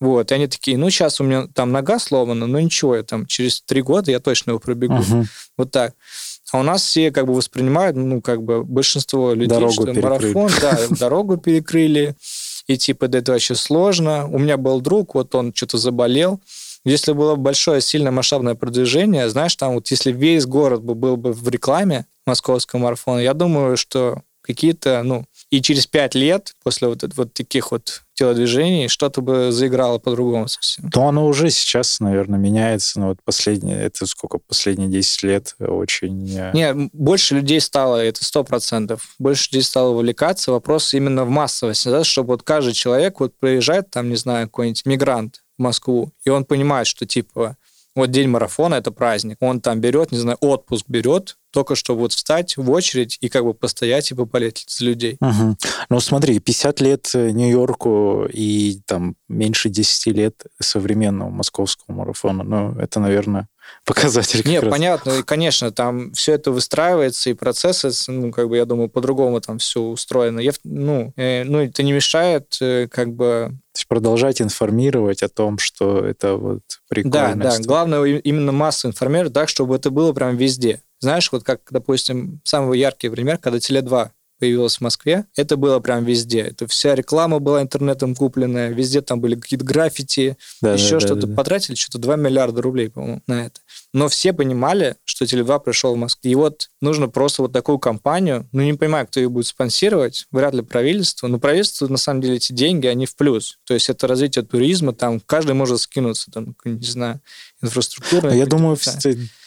Вот, и они такие, ну, сейчас у меня там нога сломана, но ничего, я там через три года я точно его пробегу. Uh-huh. Вот так. А у нас все как бы воспринимают, ну, как бы большинство людей, дорогу что перекрыли. марафон, да, дорогу перекрыли, и типа это вообще сложно. У меня был друг, вот он что-то заболел, если было большое, сильное масштабное продвижение, знаешь, там вот если весь город был бы в рекламе московского марафона, я думаю, что какие-то, ну, и через пять лет после вот, вот таких вот телодвижений что-то бы заиграло по-другому совсем. То оно уже сейчас, наверное, меняется, но вот последние, это сколько, последние 10 лет очень... Э, Не, больше людей стало, это сто процентов, больше людей стало увлекаться. Вопрос именно в массовости, да, чтобы вот каждый человек вот приезжает, там, не знаю, какой-нибудь мигрант Москву, и он понимает, что типа вот день марафона – это праздник. Он там берет, не знаю, отпуск берет, только чтобы вот встать в очередь и как бы постоять и попалить за людей. Угу. Ну смотри, 50 лет Нью-Йорку и там меньше 10 лет современного московского марафона. Ну, это, наверное, показатель. Нет, раз. понятно, и, конечно, там все это выстраивается, и процессы, ну, как бы, я думаю, по-другому там все устроено. Я, ну, э, ну, это не мешает, э, как бы... То есть продолжать информировать о том, что это вот прикольно. Да, да, главное именно массу информировать так, чтобы это было прям везде. Знаешь, вот как, допустим, самый яркий пример, когда Теле2 появилась в Москве, это было прям везде. Это вся реклама была интернетом купленная, везде там были какие-то граффити, да, еще да, что-то. Да, да. Потратили что-то 2 миллиарда рублей, по-моему, на это. Но все понимали, что Теле2 пришел в Москву. И вот нужно просто вот такую компанию, ну, не понимаю, кто ее будет спонсировать, вряд ли правительство, но правительство, на самом деле, эти деньги, они в плюс. То есть это развитие туризма, там каждый может скинуться, там, не знаю, инфраструктурной. Я думаю,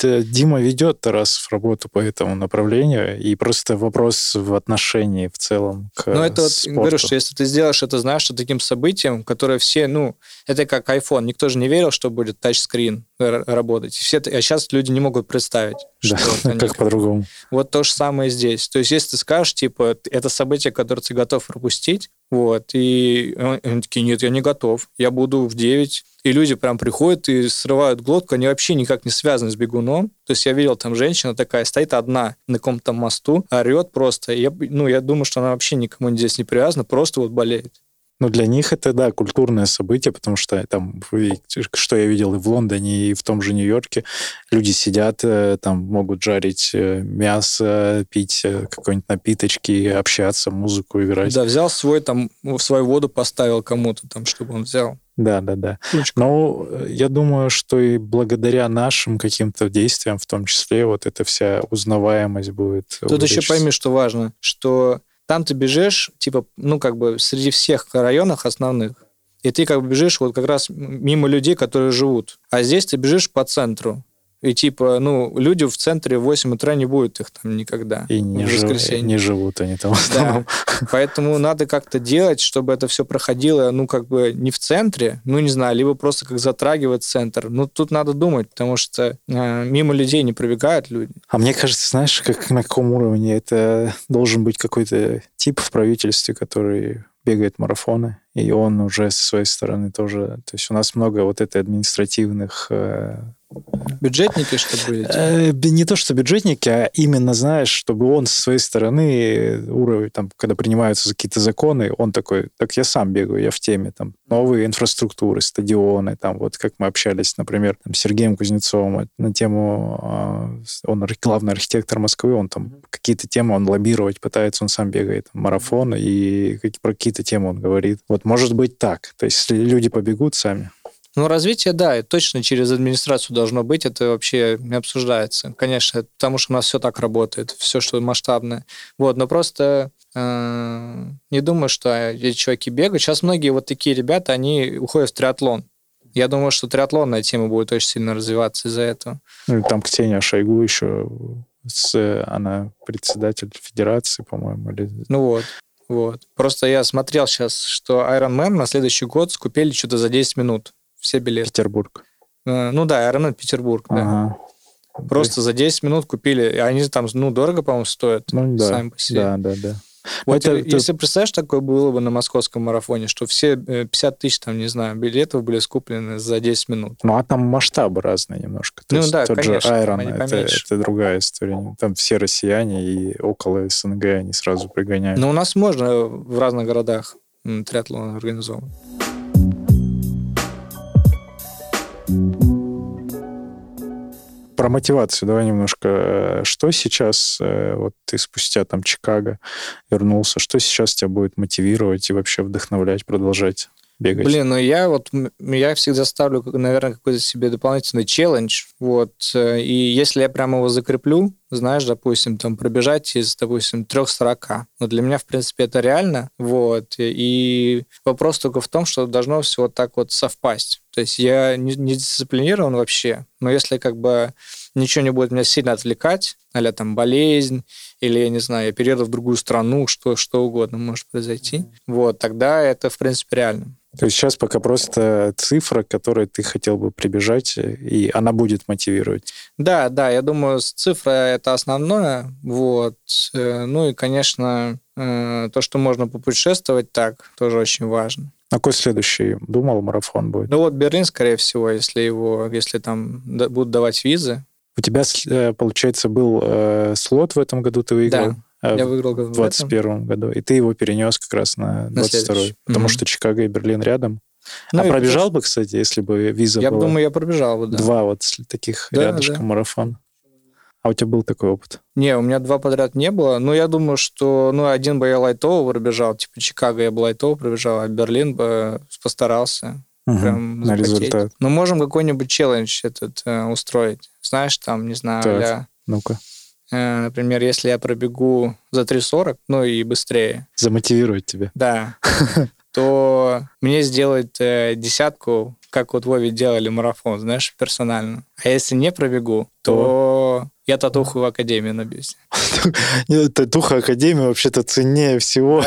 да. Дима ведет раз в работу по этому направлению, и просто вопрос в отношении в целом к Ну, это спорту. вот, говорю, что если ты сделаешь это, знаешь, что таким событием, которое все, ну, это как iPhone, никто же не верил, что будет тачскрин работать. Все, а сейчас люди не могут представить, да, что как по-другому. Вот то же самое здесь. То есть, если ты скажешь, типа, это событие, которое ты готов пропустить, вот, и они такие, нет, я не готов, я буду в 9. И люди прям приходят и срывают глотку, они вообще никак не связаны с бегуном. То есть я видел, там женщина такая стоит одна на каком-то мосту, орет просто. Я, ну, я думаю, что она вообще никому здесь не привязана, просто вот болеет. Ну, для них это, да, культурное событие, потому что там, что я видел и в Лондоне, и в том же Нью-Йорке, люди сидят, э, там могут жарить э, мясо, пить э, какой-нибудь напиточки, общаться, музыку играть. Да, взял свой, там, свою воду поставил кому-то, там, чтобы он взял. Да, да, да. Но я думаю, что и благодаря нашим каким-то действиям, в том числе, вот эта вся узнаваемость будет. Тут еще пойми, что важно, что там ты бежишь, типа, ну, как бы среди всех районов основных, и ты как бы бежишь вот как раз мимо людей, которые живут. А здесь ты бежишь по центру. И типа, ну, люди в центре в 8 утра не будет их там никогда. И не, жив, не живут они там. Да. Поэтому надо как-то делать, чтобы это все проходило, ну, как бы не в центре, ну, не знаю, либо просто как затрагивать центр. Ну, тут надо думать, потому что э, мимо людей не пробегают люди. А мне кажется, знаешь, как на каком уровне это должен быть какой-то тип в правительстве, который бегает марафоны, и он уже со своей стороны тоже... То есть у нас много вот этой административных э, Бюджетники, чтобы были? Э, не то, что бюджетники, а именно, знаешь, чтобы он со своей стороны, уровень, там, когда принимаются какие-то законы, он такой, так я сам бегаю, я в теме, там, новые инфраструктуры, стадионы, там, вот как мы общались, например, там, с Сергеем Кузнецовым на тему, а, он главный архитектор Москвы, он там какие-то темы он лоббировать пытается, он сам бегает, марафон, и про какие-то темы он говорит. Вот может быть так, то есть если люди побегут сами, ну, развитие, да, точно через администрацию должно быть, это вообще не обсуждается. Конечно, потому что у нас все так работает, все, что масштабное. Вот, но просто э, не думаю, что эти чуваки бегают. Сейчас многие вот такие ребята, они уходят в триатлон. Я думаю, что триатлонная тема будет очень сильно развиваться из-за этого. Ну, и там Ксения Шойгу еще, с, она председатель федерации, по-моему. Или... Ну вот. Вот. Просто я смотрел сейчас, что Iron Man на следующий год скупили что-то за 10 минут все билеты. Петербург. Э, ну да, Аэронет Петербург, да. Ага. Просто за 10 минут купили. Они там, ну, дорого, по-моему, стоят. Ну да, сами по себе. да, да, да. Вот это, если ты... представляешь, такое было бы на московском марафоне, что все 50 тысяч, там, не знаю, билетов были скуплены за 10 минут. Ну, а там масштабы разные немножко. То ну есть, да, тот конечно. же Айрон, это, это другая история. Там все россияне и около СНГ они сразу пригоняют. Но у нас можно в разных городах триатлон организован. Про мотивацию давай немножко. Что сейчас, э, вот ты спустя там Чикаго вернулся, что сейчас тебя будет мотивировать и вообще вдохновлять, продолжать бегать? Блин, ну я вот, я всегда ставлю, наверное, какой-то себе дополнительный челлендж, вот, э, и если я прямо его закреплю, знаешь, допустим, там пробежать из, допустим, 3.40. Но для меня, в принципе, это реально, вот, и вопрос только в том, что должно все вот так вот совпасть. То есть я не, не дисциплинирован вообще, но если как бы ничего не будет меня сильно отвлекать, а там болезнь, или, я не знаю, я перееду в другую страну, что, что угодно может произойти, mm-hmm. вот, тогда это, в принципе, реально. То есть сейчас пока просто цифра, к которой ты хотел бы прибежать, и она будет мотивировать. Да, да, я думаю, цифра это основное. Вот. Э, ну и, конечно, э, то, что можно попутешествовать так, тоже очень важно. А какой следующий? Думал, марафон будет? Ну вот Берлин, скорее всего, если его, если там будут давать визы. У тебя, э, получается, был э, слот в этом году, ты выиграл? Да. А я выиграл в 2021 году. И ты его перенес как раз на 22 потому mm-hmm. что Чикаго и Берлин рядом. Ну, а пробежал бы, кстати, если бы виза я была? Я думаю, я пробежал бы, да. Два вот таких да, рядышком да. марафон. А у тебя был такой опыт? Не, у меня два подряд не было. Но я думаю, что ну, один бы я лайтово пробежал, типа Чикаго я бы лайтово пробежал, а Берлин бы постарался. Угу, прям на результат. Ну, можем какой-нибудь челлендж этот э, устроить. Знаешь, там, не знаю, так, для... ну-ка. Э, например, если я пробегу за 3.40, ну и быстрее. Замотивировать тебя. Да. То мне сделать э, десятку, как вот Вове делали марафон, знаешь, персонально. А если не пробегу, то я татуху в Академии набьюсь. Татуха Академии вообще-то ценнее всего.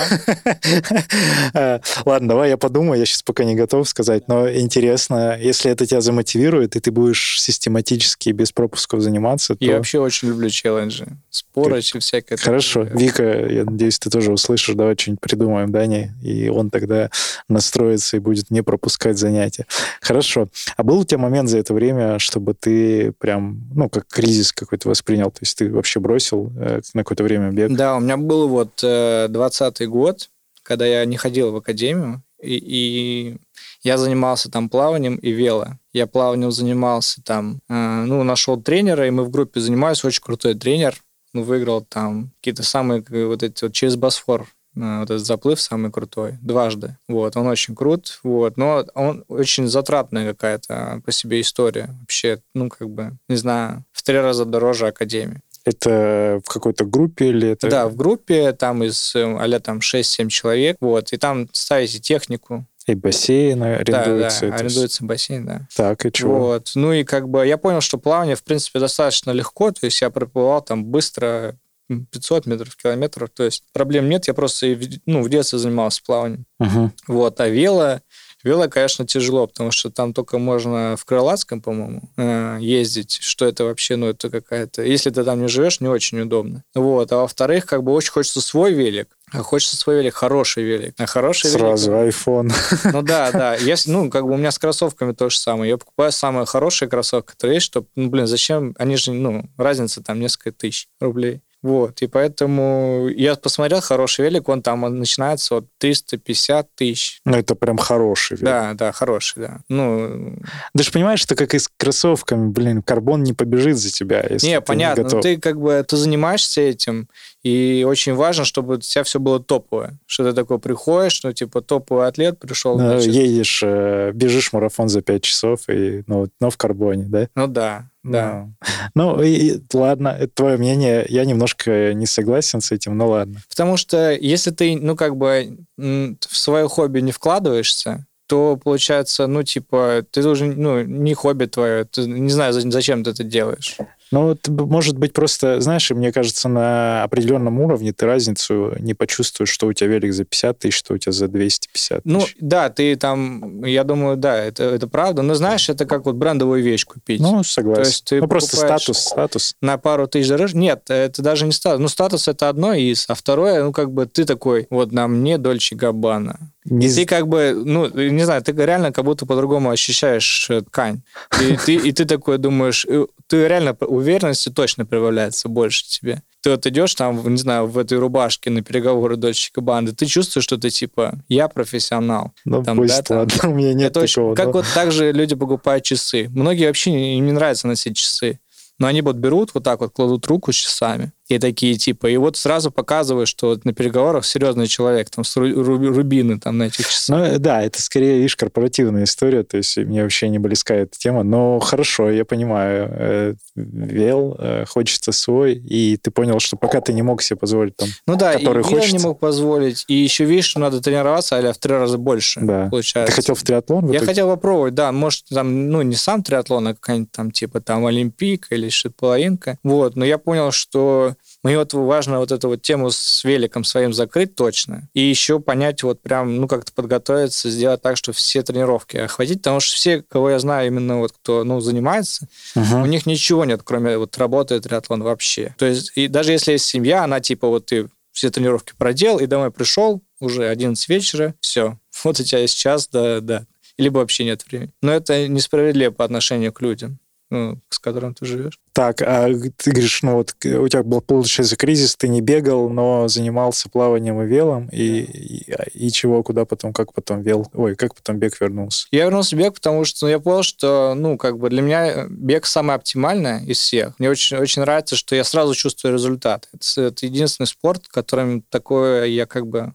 А, ладно, давай я подумаю, я сейчас пока не готов сказать, но интересно, если это тебя замотивирует, и ты будешь систематически без пропусков заниматься, Я вообще очень люблю челленджи, споры и всякое. Хорошо. Вика, я надеюсь, ты тоже услышишь, давай что-нибудь придумаем Дане, и он тогда настроится и будет не пропускать занятия. Хорошо. А был у тебя момент за это время, чтобы ты прям, ну, как кризис какой-то воспринял? То есть ты вообще бросил э, на какое-то время бег? Да, у меня был вот э, 20 год, когда я не ходил в академию, и, и я занимался там плаванием и вело. Я плаванием занимался там, э, ну, нашел тренера, и мы в группе занимались, очень крутой тренер, ну, выиграл там какие-то самые вот эти вот через Босфор Э, вот этот заплыв самый крутой, дважды. Вот, он очень крут, вот, но он очень затратная какая-то по себе история. Вообще, ну, как бы, не знаю, в три раза дороже Академии. Это в какой-то группе или это... Да, в группе, там из а там 6-7 человек, вот, и там ставите технику, и бассейн арендуется. Да, да, арендуется бассейн, да. Так, и чего? Вот. Ну и как бы я понял, что плавание, в принципе, достаточно легко, то есть я проплывал там быстро, 500 метров, километров. То есть проблем нет, я просто ну, в детстве занимался плаванием. Uh-huh. Вот, а вело, вело, конечно, тяжело, потому что там только можно в Крылатском, по-моему, э, ездить, что это вообще, ну, это какая-то... Если ты там не живешь, не очень удобно. Вот, а во-вторых, как бы очень хочется свой велик, а хочется свой велик, хороший велик. А хороший Сразу велик... iPhone. Ну да, да. Если, ну, как бы у меня с кроссовками то же самое. Я покупаю самые хорошие кроссовки, которые есть, чтобы, ну, блин, зачем? Они же, ну, разница там несколько тысяч рублей. Вот, и поэтому я посмотрел хороший велик, он там начинается от 350 тысяч. Ну, это прям хороший велик. Да, да, хороший, да. Ну... Ты же понимаешь, что как и с кроссовками, блин, карбон не побежит за тебя, если Не, ты понятно, не готов. ты как бы, ты занимаешься этим, и очень важно, чтобы у тебя все было топовое. Что ты такой приходишь, ну, типа, топовый атлет пришел. Ну, значит... Едешь, э, бежишь марафон за 5 часов, и, ну, но в карбоне, да? Ну, да, да. Ну, ну и, ладно, это твое мнение. Я немножко не согласен с этим, но ладно. Потому что если ты, ну, как бы в свое хобби не вкладываешься, то получается, ну, типа, ты должен, ну, не хобби твое, ты не знаю, зачем ты это делаешь. Ну, может быть, просто, знаешь, мне кажется, на определенном уровне ты разницу не почувствуешь, что у тебя велик за 50 тысяч, что у тебя за 250 тысяч. Ну, да, ты там, я думаю, да, это, это правда. Но знаешь, это как вот брендовую вещь купить. Ну, согласен. То есть ты ну, просто статус, статус. На пару тысяч дороже. Нет, это даже не статус. Ну, статус это одно из, а второе, ну, как бы ты такой, вот на мне Дольче Габбана. Не... ты как бы, ну, не знаю, ты реально как будто по-другому ощущаешь э, ткань. И ты, и ты такой думаешь, э, ты реально уверенности точно прибавляется больше тебе. Ты вот идешь там, не знаю, в этой рубашке на переговоры дочки банды, ты чувствуешь, что ты типа, я профессионал. Ну, там, пусть, да, там, ладно, у меня нет это такого. Очень, как вот так же люди покупают часы. Многие вообще им не нравится носить часы. Но они вот берут, вот так вот кладут руку с часами, и такие типа, и вот сразу показывают, что вот на переговорах серьезный человек, там, с рубины там на этих часах. Ну, да, это скорее, видишь, корпоративная история, то есть мне вообще не близка эта тема, но хорошо, я понимаю, э, вел, э, хочется свой, и ты понял, что пока ты не мог себе позволить там, Ну да, который и хочется. я не мог позволить, и еще видишь, что надо тренироваться, а в три раза больше, да. получается. Ты хотел в триатлон? В я хотел попробовать, да, может, там, ну, не сам триатлон, а какая-нибудь там, типа, там, Олимпийка или что-то половинка, вот, но я понял, что мне вот важно вот эту вот тему с великом своим закрыть точно. И еще понять вот прям, ну, как-то подготовиться, сделать так, что все тренировки охватить, потому что все, кого я знаю, именно вот кто, ну, занимается, uh-huh. у них ничего нет, кроме вот работы триатлон вообще. То есть, и даже если есть семья, она типа вот ты все тренировки проделал и домой пришел, уже 11 вечера, все, вот у тебя есть час, да, да, либо вообще нет времени. Но это несправедливо по отношению к людям ну, с которым ты живешь. Так, а ты говоришь, ну вот у тебя был, получается, кризис, ты не бегал, но занимался плаванием и велом, и, и, и чего, куда потом, как потом вел, ой, как потом бег вернулся? Я вернулся в бег, потому что ну, я понял, что, ну, как бы для меня бег самый оптимальный из всех. Мне очень, очень нравится, что я сразу чувствую результат. Это, это единственный спорт, которым такое я как бы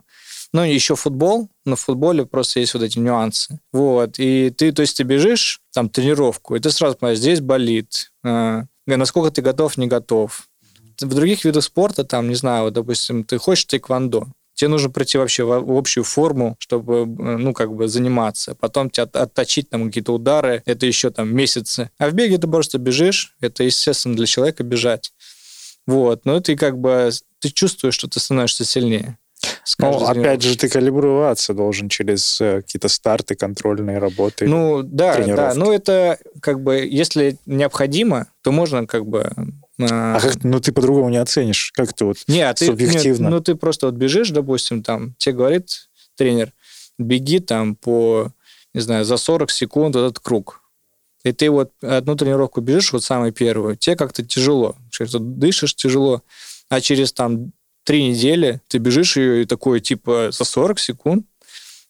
ну, еще футбол, но в футболе просто есть вот эти нюансы. Вот, и ты, то есть ты бежишь, там, тренировку, и ты сразу понимаешь, здесь болит, э, насколько ты готов, не готов. В других видах спорта, там, не знаю, вот, допустим, ты хочешь тэквондо, тебе нужно пройти вообще в общую форму, чтобы, ну, как бы заниматься. Потом тебя отточить там какие-то удары, это еще там месяцы. А в беге ты просто бежишь, это, естественно, для человека бежать. Вот, ну, ты как бы, ты чувствуешь, что ты становишься сильнее. Ну, опять же, ты калиброваться должен через э, какие-то старты, контрольные работы. Ну, да, да. Ну, это как бы, если необходимо, то можно как бы... А, а как, ну, ты по-другому не оценишь. Как ты вот нет, субъективно? Нет, ну, ты просто вот бежишь, допустим, там, тебе говорит тренер, беги там по, не знаю, за 40 секунд этот круг. И ты вот одну тренировку бежишь, вот самую первую, тебе как-то тяжело. Дышишь тяжело, а через там три недели ты бежишь ее и такой, типа, за 40 секунд,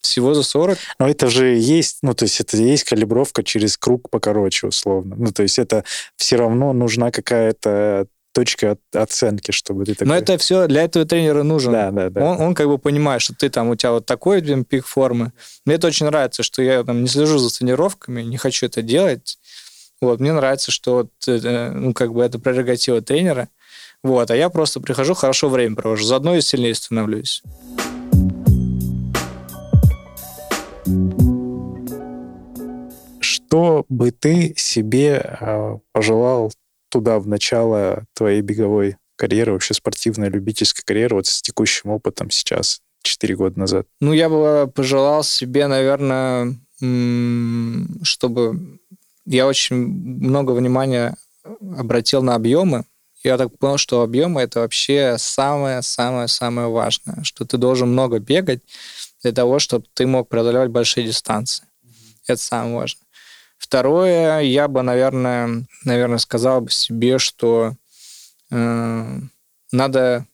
всего за 40. Но это же есть, ну, то есть это есть калибровка через круг покороче, условно. Ну, то есть это все равно нужна какая-то точка оценки, чтобы ты такой... Но это все для этого тренера нужен. Да, да, да. Он, он как бы понимает, что ты там, у тебя вот такой блин, пик формы. Мне это очень нравится, что я там не слежу за тренировками, не хочу это делать. Вот, мне нравится, что вот, э, ну, как бы это прерогатива тренера. Вот, а я просто прихожу, хорошо время провожу, заодно и сильнее становлюсь. Что бы ты себе э, пожелал туда в начало твоей беговой карьеры, вообще спортивной, любительской карьеры, вот с текущим опытом сейчас, 4 года назад? Ну, я бы пожелал себе, наверное, чтобы я очень много внимания обратил на объемы, я так понял, что объемы это вообще самое-самое-самое важное, что ты должен много бегать для того, чтобы ты мог преодолевать большие дистанции. Это самое важное. Второе, я бы, наверное, наверное, сказал бы себе, что э, надо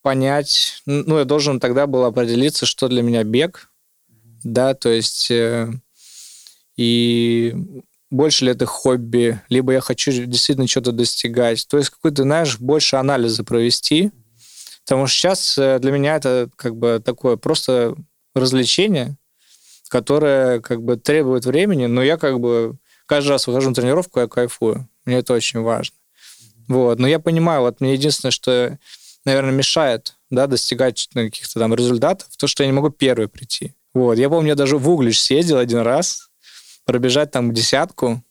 понять, ну, я должен тогда был определиться, что для меня бег, да, то есть э, и больше ли это хобби, либо я хочу действительно что-то достигать. То есть какой-то, знаешь, больше анализа провести. Потому что сейчас э, для меня это как бы такое просто развлечение, которое как бы требует времени, но я как бы каждый раз выхожу на тренировку, я кайфую. Мне это очень важно. Вот. Но я понимаю, вот мне единственное, что, наверное, мешает да, достигать каких-то там результатов, то, что я не могу первый прийти. Вот. Я помню, я даже в Углич съездил один раз, пробежать там десятку,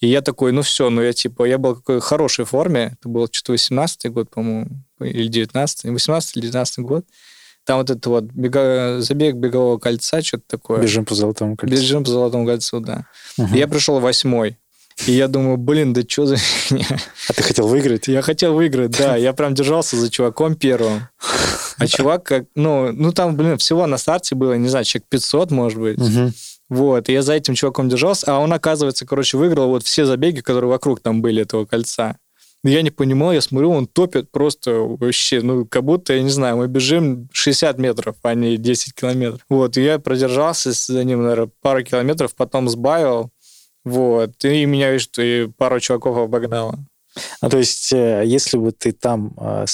И я такой, ну все, ну я типа, я был в какой хорошей форме, это был что-то 18 год, по-моему, или 19 18 или 19 год. Там вот это вот бега... забег бегового кольца, что-то такое. Бежим по золотому кольцу. Бежим по золотому кольцу, да. Угу. я пришел восьмой. И я думаю, блин, да что за фигня? А ты хотел выиграть? Я хотел выиграть, да. Я прям держался за чуваком первым. А чувак как... Ну, ну там, блин, всего на старте было, не знаю, человек 500, может быть. Угу. Вот, и я за этим чуваком держался, а он, оказывается, короче, выиграл вот все забеги, которые вокруг там были этого кольца. Я не понимал, я смотрю, он топит просто вообще, ну, как будто, я не знаю, мы бежим 60 метров, а не 10 километров. Вот, и я продержался за ним, наверное, пару километров, потом сбавил, вот, и меня, видишь, пару чуваков обогнало. А то есть, э, если бы ты там э,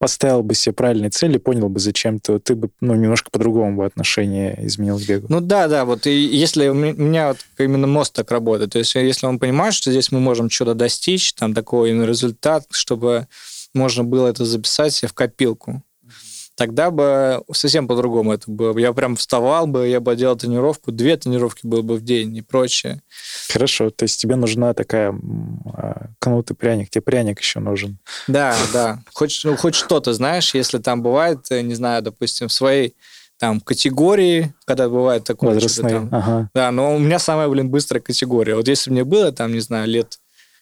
поставил бы себе правильные цели, понял бы, зачем, то ты бы ну, немножко по-другому бы отношение изменил к бегу. Ну да, да, вот и если у меня вот именно мост так работает, то есть если он понимает, что здесь мы можем что-то достичь, там такой результат, чтобы можно было это записать себе в копилку, тогда бы совсем по-другому это было. Я прям вставал бы, я бы делал тренировку, две тренировки было бы в день и прочее. Хорошо, то есть тебе нужна такая а, кнут и пряник, тебе пряник еще нужен. Да, да. Хоть, ну, хоть что-то, знаешь, если там бывает, э, не знаю, допустим, в своей там категории, когда бывает такое. Возрастные, там, ага. Да, но у меня самая, блин, быстрая категория. Вот если мне было там, не знаю, лет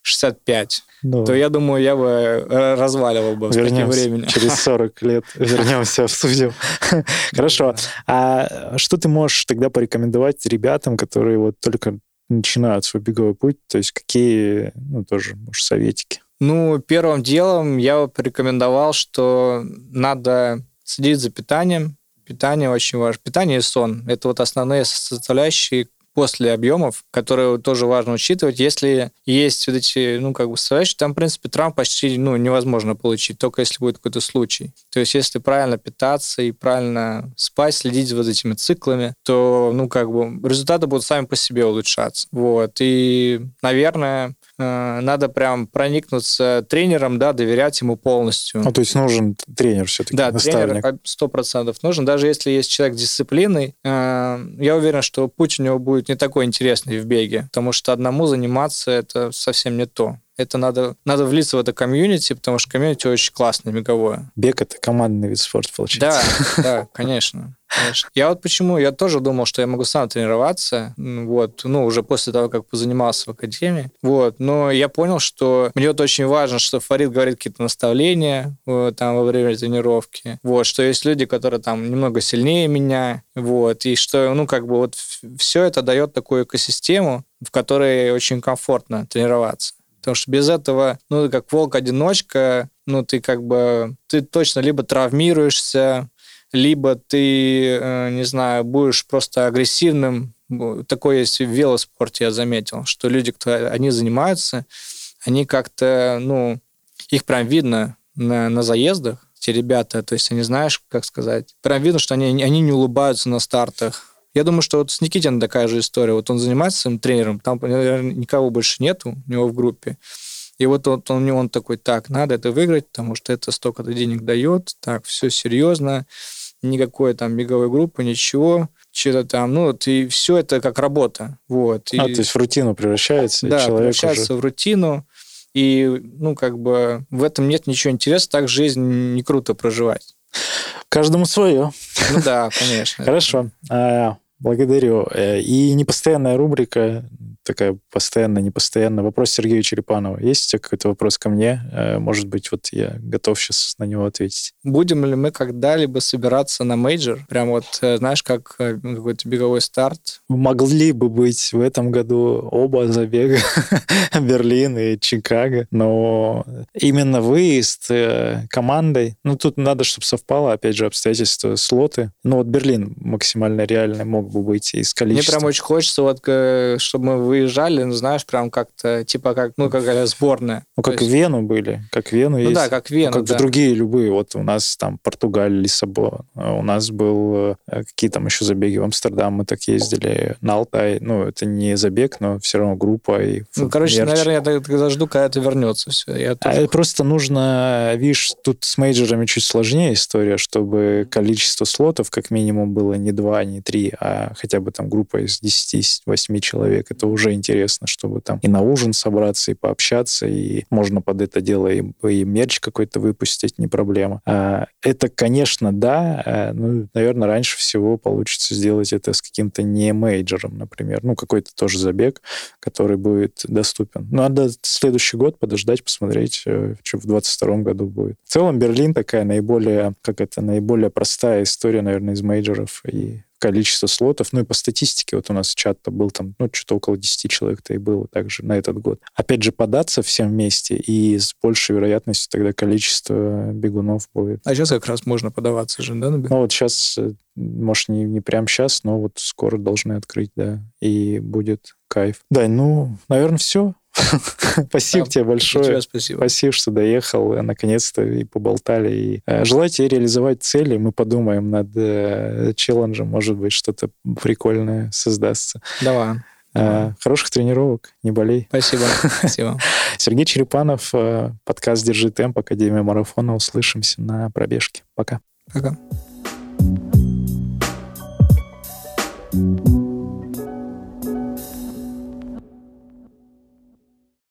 65, ну, то я думаю, я бы э, разваливал бы вернемся, с таким временем. Через 40 лет вернемся, обсудим. Хорошо. А что ты можешь тогда порекомендовать ребятам, которые вот только начинают свой беговой путь? То есть какие, ну, тоже, может, советики? Ну, первым делом я бы порекомендовал, что надо следить за питанием. Питание очень важно. Питание и сон. Это вот основные составляющие после объемов, которые тоже важно учитывать. Если есть вот эти, ну, как бы составляющие, там, в принципе, травм почти, ну, невозможно получить, только если будет какой-то случай. То есть, если правильно питаться и правильно спать, следить вот этими циклами, то, ну, как бы, результаты будут сами по себе улучшаться. Вот. И, наверное, надо прям проникнуться тренером, да, доверять ему полностью. Ну, то есть нужен тренер все-таки, Да, наставник. тренер сто процентов нужен. Даже если есть человек дисциплины, э, я уверен, что путь у него будет не такой интересный в беге, потому что одному заниматься это совсем не то. Это надо, надо влиться в это комьюнити, потому что комьюнити очень классное, беговое. Бег — это командный вид спорта, получается. Да, да, конечно. Конечно. Я вот почему, я тоже думал, что я могу сам тренироваться, вот, ну, уже после того, как позанимался в академии, вот, но я понял, что мне вот очень важно, что Фарид говорит какие-то наставления вот, там во время тренировки, вот, что есть люди, которые там немного сильнее меня, вот, и что, ну, как бы вот все это дает такую экосистему, в которой очень комфортно тренироваться. Потому что без этого, ну, как волк-одиночка, ну, ты как бы, ты точно либо травмируешься, либо ты, э, не знаю, будешь просто агрессивным. Такое есть в велоспорте, я заметил, что люди, кто они занимаются, они как-то, ну, их прям видно на, на заездах, те ребята, то есть они, знаешь, как сказать, прям видно, что они, они не улыбаются на стартах. Я думаю, что вот с Никитином такая же история. Вот он занимается своим тренером, там никого больше нету у него в группе. И вот он, он, он такой, так, надо это выиграть, потому что это столько-то денег дает, так, все серьезно никакой там беговой группы, ничего, что-то там, ну, вот, и все это как работа, вот. А, то есть в рутину превращается? Да, превращается уже... в рутину, и, ну, как бы в этом нет ничего интересного, так жизнь не круто проживать. Каждому свое. Ну да, конечно. Хорошо. Благодарю. Э, и непостоянная рубрика такая постоянно, непостоянно. Вопрос Сергея Черепанова. Есть у тебя какой-то вопрос ко мне? Э, может быть, вот я готов сейчас на него ответить. Будем ли мы когда-либо собираться на мейджор? Прям вот, э, знаешь, как э, какой-то беговой старт? Могли бы быть в этом году оба забега. Берлин и Чикаго. Но именно выезд командой, ну, тут надо, чтобы совпало, опять же, обстоятельства, слоты. Ну, вот Берлин максимально реальный мог бы быть из количества. Мне прям очень хочется, вот, чтобы мы вы выезжали, ну, знаешь, прям как-то, типа, как, ну, какая сборная. Ну, как есть... Вену были, как Вену ну, есть. да, как Вену, ну, Как да. другие любые. Вот у нас там Португалия, Лиссабон. А у нас был... Э, какие там еще забеги? В Амстердам мы так ездили. На Алтай. Ну, это не забег, но все равно группа. И ну, короче, мерч. наверное, я тогда жду, когда это вернется все. Я тоже... А просто нужно... Видишь, тут с мейджорами чуть сложнее история, чтобы количество слотов как минимум было не два, не три, а хотя бы там группа из 10-8 человек. Это уже уже интересно, чтобы там и на ужин собраться, и пообщаться, и можно под это дело и, и мерч какой-то выпустить, не проблема. А, это, конечно, да, а, ну, наверное, раньше всего получится сделать это с каким-то не мейджором, например, ну, какой-то тоже забег, который будет доступен. Ну, надо следующий год подождать, посмотреть, э, что в 22 году будет. В целом Берлин такая наиболее, как это, наиболее простая история, наверное, из мейджоров, и количество слотов. Ну и по статистике, вот у нас чат-то был там, ну, что-то около 10 человек-то и было также на этот год. Опять же, податься всем вместе, и с большей вероятностью тогда количество бегунов будет. А сейчас как раз можно подаваться же, да? Ну вот сейчас, э, может, не, не прямо сейчас, но вот скоро должны открыть, да, и будет кайф. Да, ну, наверное, все. Спасибо тебе большое. спасибо. Спасибо, что доехал, э, наконец-то и поболтали. И, э, желаю тебе реализовать цели. Мы подумаем над э, челленджем. Может быть, что-то прикольное создастся. Давай. Э, хороших тренировок, не болей. Спасибо. Спасибо. Сергей Черепанов, подкаст «Держи темп», Академия марафона. Услышимся на пробежке. Пока. Пока.